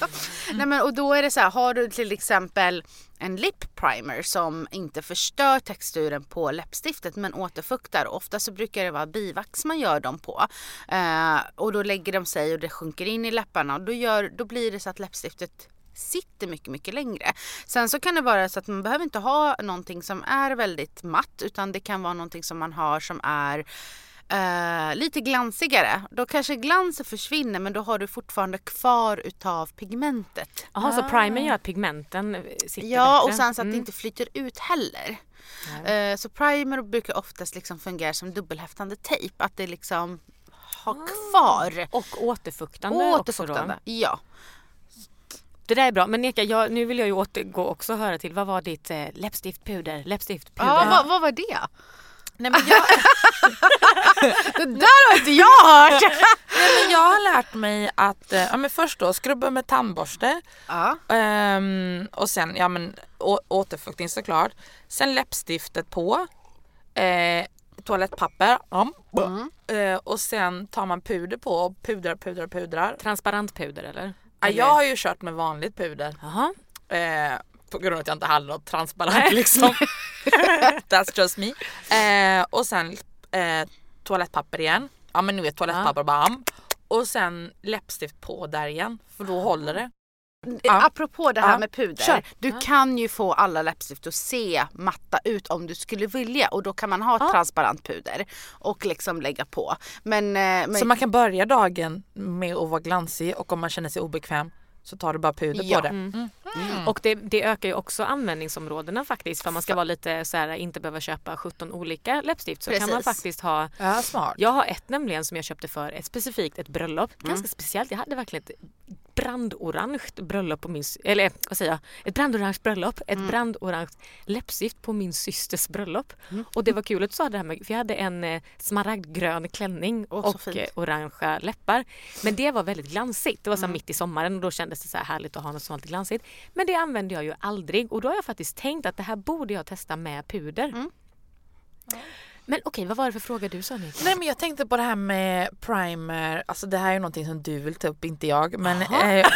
<laughs> Nej, men, och då är det så här, har du till exempel en lip primer som inte förstör texturen på läppstiftet men återfuktar. Ofta så brukar det vara bivax man gör dem på. Eh, och då lägger de sig och det sjunker in i läpparna och då, gör, då blir det så att läppstiftet sitter mycket, mycket längre. Sen så kan det vara så att man behöver inte ha någonting som är väldigt matt utan det kan vara någonting som man har som är eh, lite glansigare. Då kanske glansen försvinner men då har du fortfarande kvar utav pigmentet. Jaha, så primer gör att pigmenten sitter Ja bättre? och sen så att Mm. det inte flyter ut heller. Eh, så primer brukar oftast liksom fungera som dubbelhäftande tejp. Att det liksom har kvar. Och återfuktande, också Återfuktande. då. Ja. Det där är bra. Men Neka, jag, nu vill jag ju återgå också och höra till. Vad var ditt eh, läppstiftpuder? Läppstiftpuder? ja vad, vad var det? Nej, men jag, <laughs> Det där har inte jag hört! <laughs> nej, men jag har lärt mig att, eh, ja men först då skrubba med tandborste ja. ehm, och sen ja men å, återfuktning såklart. Sen läppstiftet på, eh, toalettpapper ja. eh, och sen tar man puder på och pudrar, pudrar, pudrar. Transparent puder eller? Ja, jag har ju kört med vanligt puder. Eh, på grund av att jag inte hade något transparent liksom. <laughs> That's just me. Eh, och sen eh, toalettpapper igen. Ja men nu vet toalettpapper bam. Och sen läppstift på där igen för då håller det. Ja. Apropå det här Ja. med puder. Kör. Du kan ju få alla läppstift att se matta ut om du skulle vilja och då kan man ha transparent puder och liksom lägga på. Men, eh, men Så man kan börja dagen med att vara glansig och om man känner sig obekväm så tar du bara puder Ja. på det. Mm. Mm. Och det, det ökar ju också användningsområdena faktiskt för man ska vara lite så här, inte behöva köpa 17 olika läppstift så kan man Precis. faktiskt ha Ja, smart. Jag har ett nämligen som jag köpte för ett specifikt ett bröllop. Mm. Ganska speciellt. Jag hade verkligen ett brandorange bröllop på min, eller vad säger jag, ett brandorange bröllop, ett Mm. brandorange läppstift på min systers bröllop. Och det var kul att du sa det här med, för jag hade en eh, smaragdgrön klänning så och eh, orangea läppar. Men det var väldigt glansigt, det var så Mm. mitt i sommaren och då kändes det så här härligt att ha något sånt glansigt. Men det använde jag ju aldrig och då har jag faktiskt tänkt att det här borde jag testa med puder. Mm. Men okej, vad var det för fråga du sa nu? Nej men jag tänkte på det här med primer, alltså det här är ju någonting som du vill ta upp, inte jag. Men, eh, <laughs>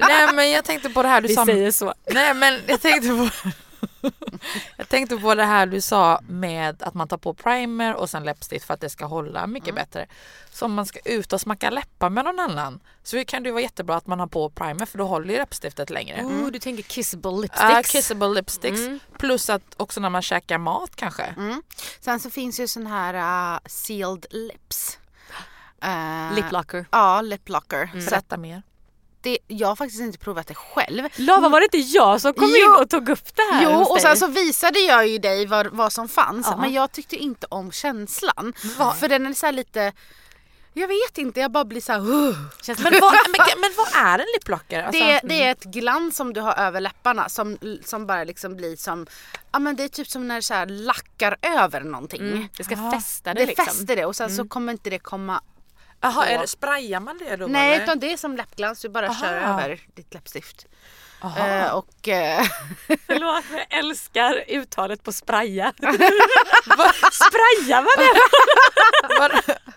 nej men jag tänkte på det här du Vi sa. säger så. Nej men jag tänkte på Jag tänkte på det här du sa med att man tar på primer och sen läppstift för att det ska hålla mycket bättre. Så om man ska ut och smacka läppar med någon annan så kan det ju vara jättebra att man har på primer för då håller ju läppstiftet längre. Oh, du tänker kissable lipsticks? Uh, kissable lipsticks. Mm. Plus att också när man käkar mat kanske. Mm. Sen så finns ju sån här uh, sealed lips. Uh, Lip locker. Ja, lip locker. Så att Berätta mer. Det, jag har faktiskt inte provat det själv. Lava, var det inte jag som kom Jo. in och tog upp det här Jo, och sen så visade jag ju dig vad, vad som fanns. Ja. Men jag tyckte inte om känslan. För den är så här lite, jag vet inte, jag bara blir så här. Uh. Känns Men vad, men, men vad är en liplocker? Alltså, Det, det är ett glans som du har över läpparna som, som bara liksom blir som, ja men det är typ som när det så här lackar över någonting. mm, det ska Ja. fästa det, Det liksom. fäster det och sen så kommer inte det komma Jaha, är det, sprayar man det då? Nej eller? utan det är som läppglans, du bara Aha. kör över ditt läppstift. Eh, och eh, <laughs> Förlåt men jag älskar uttalet på spraya. <laughs> spraya var det? <laughs>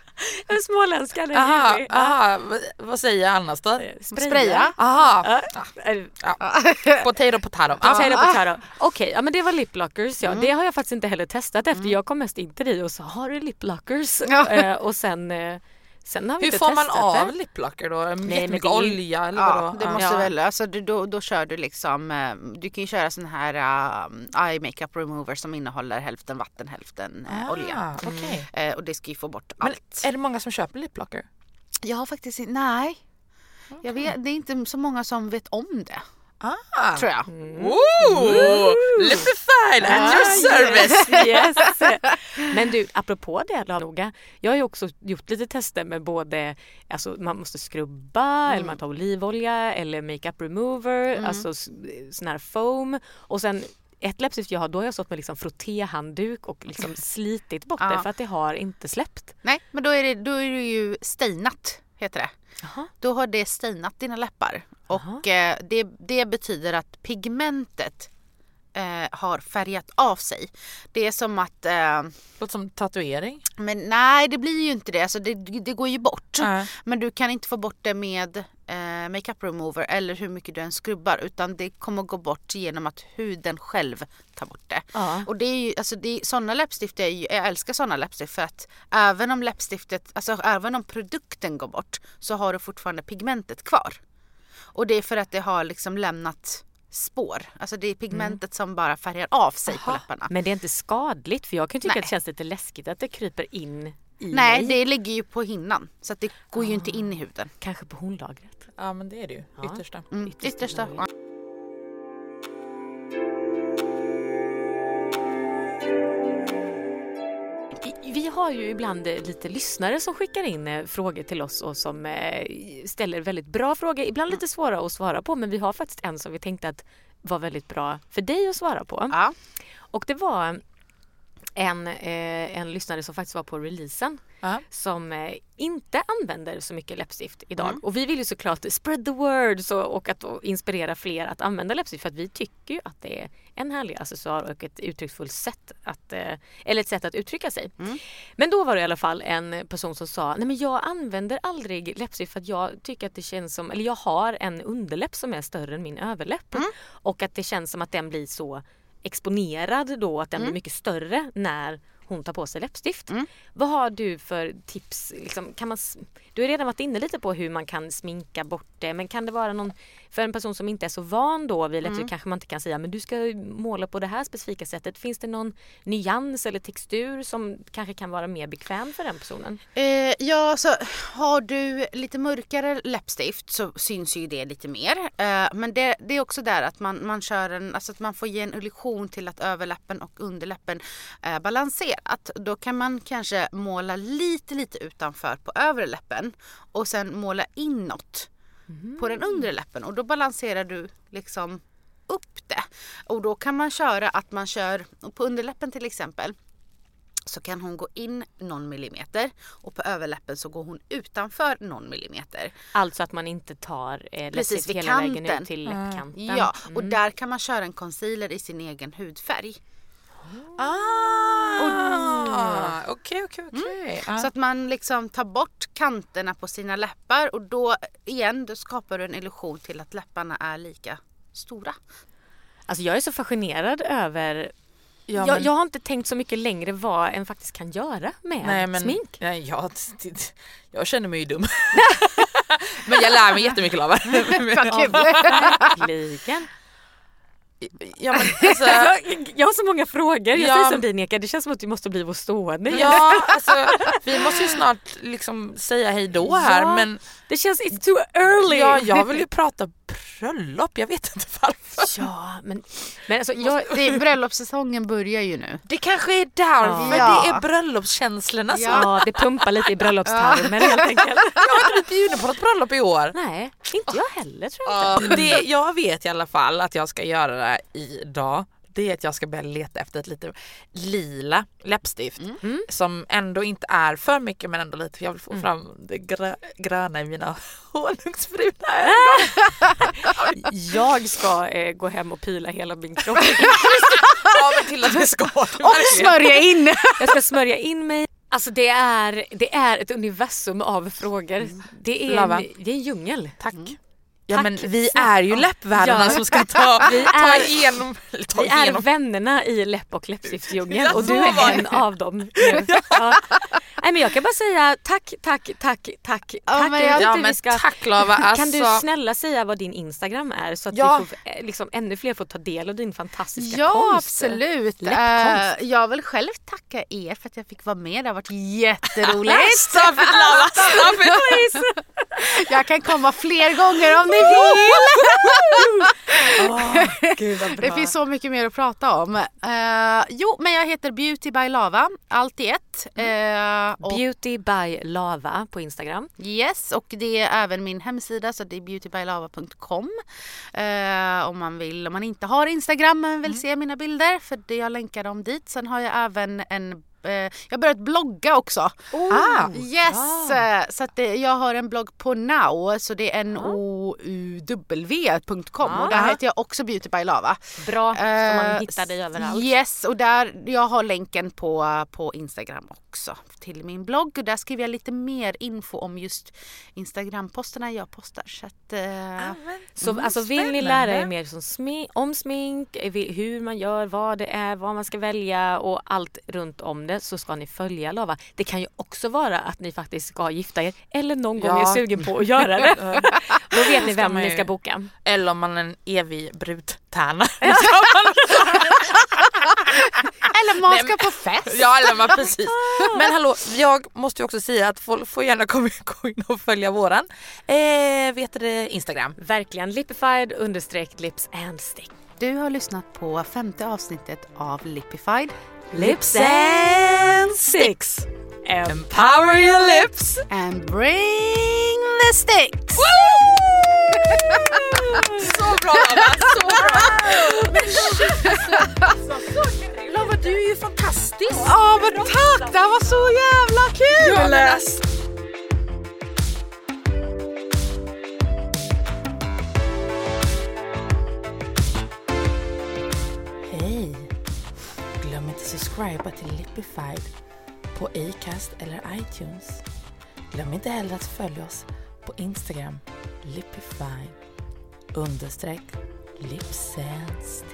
En småländska. aha, aha, vad, säger jag annars då? spraya. Aha, Eh, potato potato. Ja, Ja. på Taro. Okej, ja, men det var liplockers. Ja. Det har jag faktiskt inte heller testat efter. Jag kom mest in till dig och sa har du liplockers? Ja. Eh, och sen, eh, sen har vi Hur inte får man av det. liplocker då? men Jättemycket är olja eller Ja, vadå? det Ja. måste Ja. väl, alltså du, då, då kör du liksom, eh, du kan ju köra sån här uh, eye makeup remover som innehåller hälften vatten, hälften eh, olja. Ah, okej. Eh, och det ska ju få bort Men allt. är det många som köper liplocker? Jag har faktiskt inte, nej. Jag vet, det är inte så många som vet om det, Ah. tror jag. Ooh, Lipified at your service! Yes, yes. <laughs> Men du, apropå det noga. Jag har ju också gjort lite tester med både, alltså man måste skrubba eller man tar olivolja eller makeup remover, alltså s- sån här foam och sen ett läppstift jag har, då har jag stått med liksom frottéhandduk och liksom <laughs> slitit bort det Ja. för att det har inte släppt. Nej, men då är det, då är det ju stainat, heter det. Jaha. Då har det stainat dina läppar. Och eh, det, det betyder att pigmentet eh, har färgat av sig. Det är som att eh, Låter som tatuering. Men nej, det blir ju inte det. Alltså det, det går ju bort. Ja. Men du kan inte få bort det med eh, makeup remover eller hur mycket du än skrubbar. Utan det kommer gå bort genom att huden själv tar bort det. Ja. Och det är ju, alltså det är, sådana läppstift, är ju, jag älskar sådana läppstift för att även om läppstiftet, alltså även om produkten går bort så har du fortfarande pigmentet kvar. Och det är för att det har liksom lämnat spår. Alltså det är pigmentet som bara färgar av sig på Jaha. läpparna. Men det är inte skadligt för jag kan tycka Nej. att det känns lite läskigt att det kryper in i Nej, mig. det ligger ju på hinnan. Så att det går ju inte in i huden. Kanske på hornlagret. Ja men det är det ju, Ja. yttersta. Mm, Yttersta yttersta. Har ju ibland eh, lite lyssnare som skickar in eh, frågor till oss och som eh, ställer väldigt bra frågor. Ibland lite svåra att svara på men vi har faktiskt en som vi tänkte att var väldigt bra för dig att svara på. Ja. Och det var en, eh, en lyssnare som faktiskt var på releasen Ja. som eh, inte använder så mycket läppstift idag. Mm. Och vi vill ju såklart spread the word så, och att och inspirera fler att använda läppstift för att vi tycker ju att det är en härlig accessoar och ett uttrycksfullt sätt att, eh, eller ett sätt att uttrycka sig. Mm. Men då var det i alla fall en person som sa nej men jag använder aldrig läppstift för att jag tycker att det känns som, eller jag har en underläpp som är större än min överläpp Mm. och att det känns som att den blir så exponerad då att den Mm. blir mycket större när hon tar på sig läppstift. Mm. Vad har du för tips? Liksom, kan man, du har redan varit inne lite på hur man kan sminka bort det men kan det vara någon, för en person som inte är så van då vid läppstift Mm. kanske man inte kan säga men du ska måla på det här specifika sättet. Finns det någon nyans eller textur som kanske kan vara mer bekväm för den personen? Eh, ja, så har du lite mörkare läppstift så syns ju det lite mer. Eh, men det, det är också där att man, man kör en, alltså att man får ge en illusion till att överläppen och underläppen är balanserat. Då kan man kanske måla lite, lite utanför på övre läppen och sen måla inåt på den undre läppen och då balanserar du liksom upp det. Och då kan man köra att man kör, och på underläppen till exempel, så kan hon gå in någon millimeter och på överläppen så går hon utanför någon millimeter. Alltså att man inte tar eh, Precis vid hela vägen kanten. ut till Mm. läppkanten. Ja, och där kan man köra en concealer i sin egen hudfärg. Ah, okej, okej, okej. Ja. Så att man liksom tar bort kanterna på sina läppar och då igen, då skapar du en illusion till att läpparna är lika stora. Alltså jag är så fascinerad över Ja, jag, men- jag har inte tänkt så mycket längre vad en faktiskt kan göra med Nej, men, smink. Nej, jag, det- jag känner mig ju dum. <laughs> men jag lär mig jättemycket <laughs> kul. Verkligen. Ja, men, alltså, <laughs> Jag, har så många frågor. Jag Ja. säger som dig Nika, det känns som att du måste bli vår stående. ja, <laughs> alltså, vi måste ju snart liksom säga hej då här Ja. men Det känns it's too early. ja, jag vill ju prata bröllop, jag vet inte varför. Ja, men, men alltså jag, Det, bröllopssäsongen börjar ju nu. Det kanske är därför Ja. det är bröllopskänslorna som... Ja. ja, det pumpar lite i bröllopstarmen helt enkelt. <laughs> Jag har inte bjuden på något bröllop i år. Nej, inte jag heller tror jag inte. Ja, det, jag vet i alla fall att jag ska göra det idag. Det är att jag ska börja leta efter ett lite lila läppstift som ändå inte är för mycket men ändå lite för jag vill få fram det grö, gröna i mina <laughs> honungsbruna <laughs> ögon. Jag ska eh, gå hem och pila hela min kropp. <laughs> Ja men till att ska Och smörja in! Jag ska smörja in mig. Alltså det är, det är ett universum av frågor. Det är, Lava. en, det är en djungel. Tack. Ja Tack men vi är ju läppvärdarna Ja. som ska ta, <laughs> Vi ta är- igenom, ta Vi är igenom. vännerna i läpp och läppstiftsdjungeln Ja, och du är en av dem. <laughs> nu. Ja. Nej men jag kan bara säga tack, tack, tack, tack, Ja, tack. men Ja men ska... tack Lava, alltså. Kan du snälla säga vad din Instagram är så att Ja. vi får, eh, liksom, ännu fler får ta del av din fantastiska Ja konst? absolut. Läppkonst. Eh, jag vill själv tacka er för att jag fick vara med. Det har varit jätteroligt. <laughs> Stop it Lava, stop it! jag kan komma fler gånger om ni vill. Gud vad bra. Det finns så mycket mer att prata om. Eh, jo, men jag heter Beauty by Lava, allt i ett. Eh, och, Beauty by Lava på Instagram. yes, och det är även min hemsida så det är beautybylava.com. Eh, om man vill, om man inte har Instagram men vill se mina bilder för jag länkar dem dit. Sen har jag även en eh, jag har börjat blogga också. Ah, Yes! eh, Så att det, jag har en blogg på now, så det är nouw.com och där Ja. heter jag också Beauty by Lava. Bra, så man Eh, hittar dig överallt. Yes, och där, jag har länken på, på Instagram också till min blogg och där skriver jag lite mer info om just Instagram-posterna jag postar. Så att, eh, Så Mm, alltså, vill ni lära er mer som smi- om smink, eh, hur man gör, vad det är, vad man ska välja och allt runt om det så ska ni följa Lava. Det kan ju också vara att ni faktiskt ska gifta er eller någon gång Ja. är sugen på att göra det. <laughs> Då vet ni Ska vem man ni ska boka. Eller om man är en evig brudtärna. <laughs> <laughs> eller man Nej, ska på fest! ja, eller man, precis. Men hallå, jag måste ju också säga att folk får gärna komma in och följa våran eh, vet du det, Instagram. Verkligen lipified understreck lips and stick. Du har lyssnat på femte avsnittet av Lipified. Lips and sticks. Empower your lips. And bring the sticks! Så bra Lava, så bra! <laughs> Lava du är ju fantastisk! Ja men tack! Det här var så jävla kul! Subscriba till Lipified på Acast eller iTunes. Glöm inte heller att följa oss på Instagram, Lipified understreck lipsense.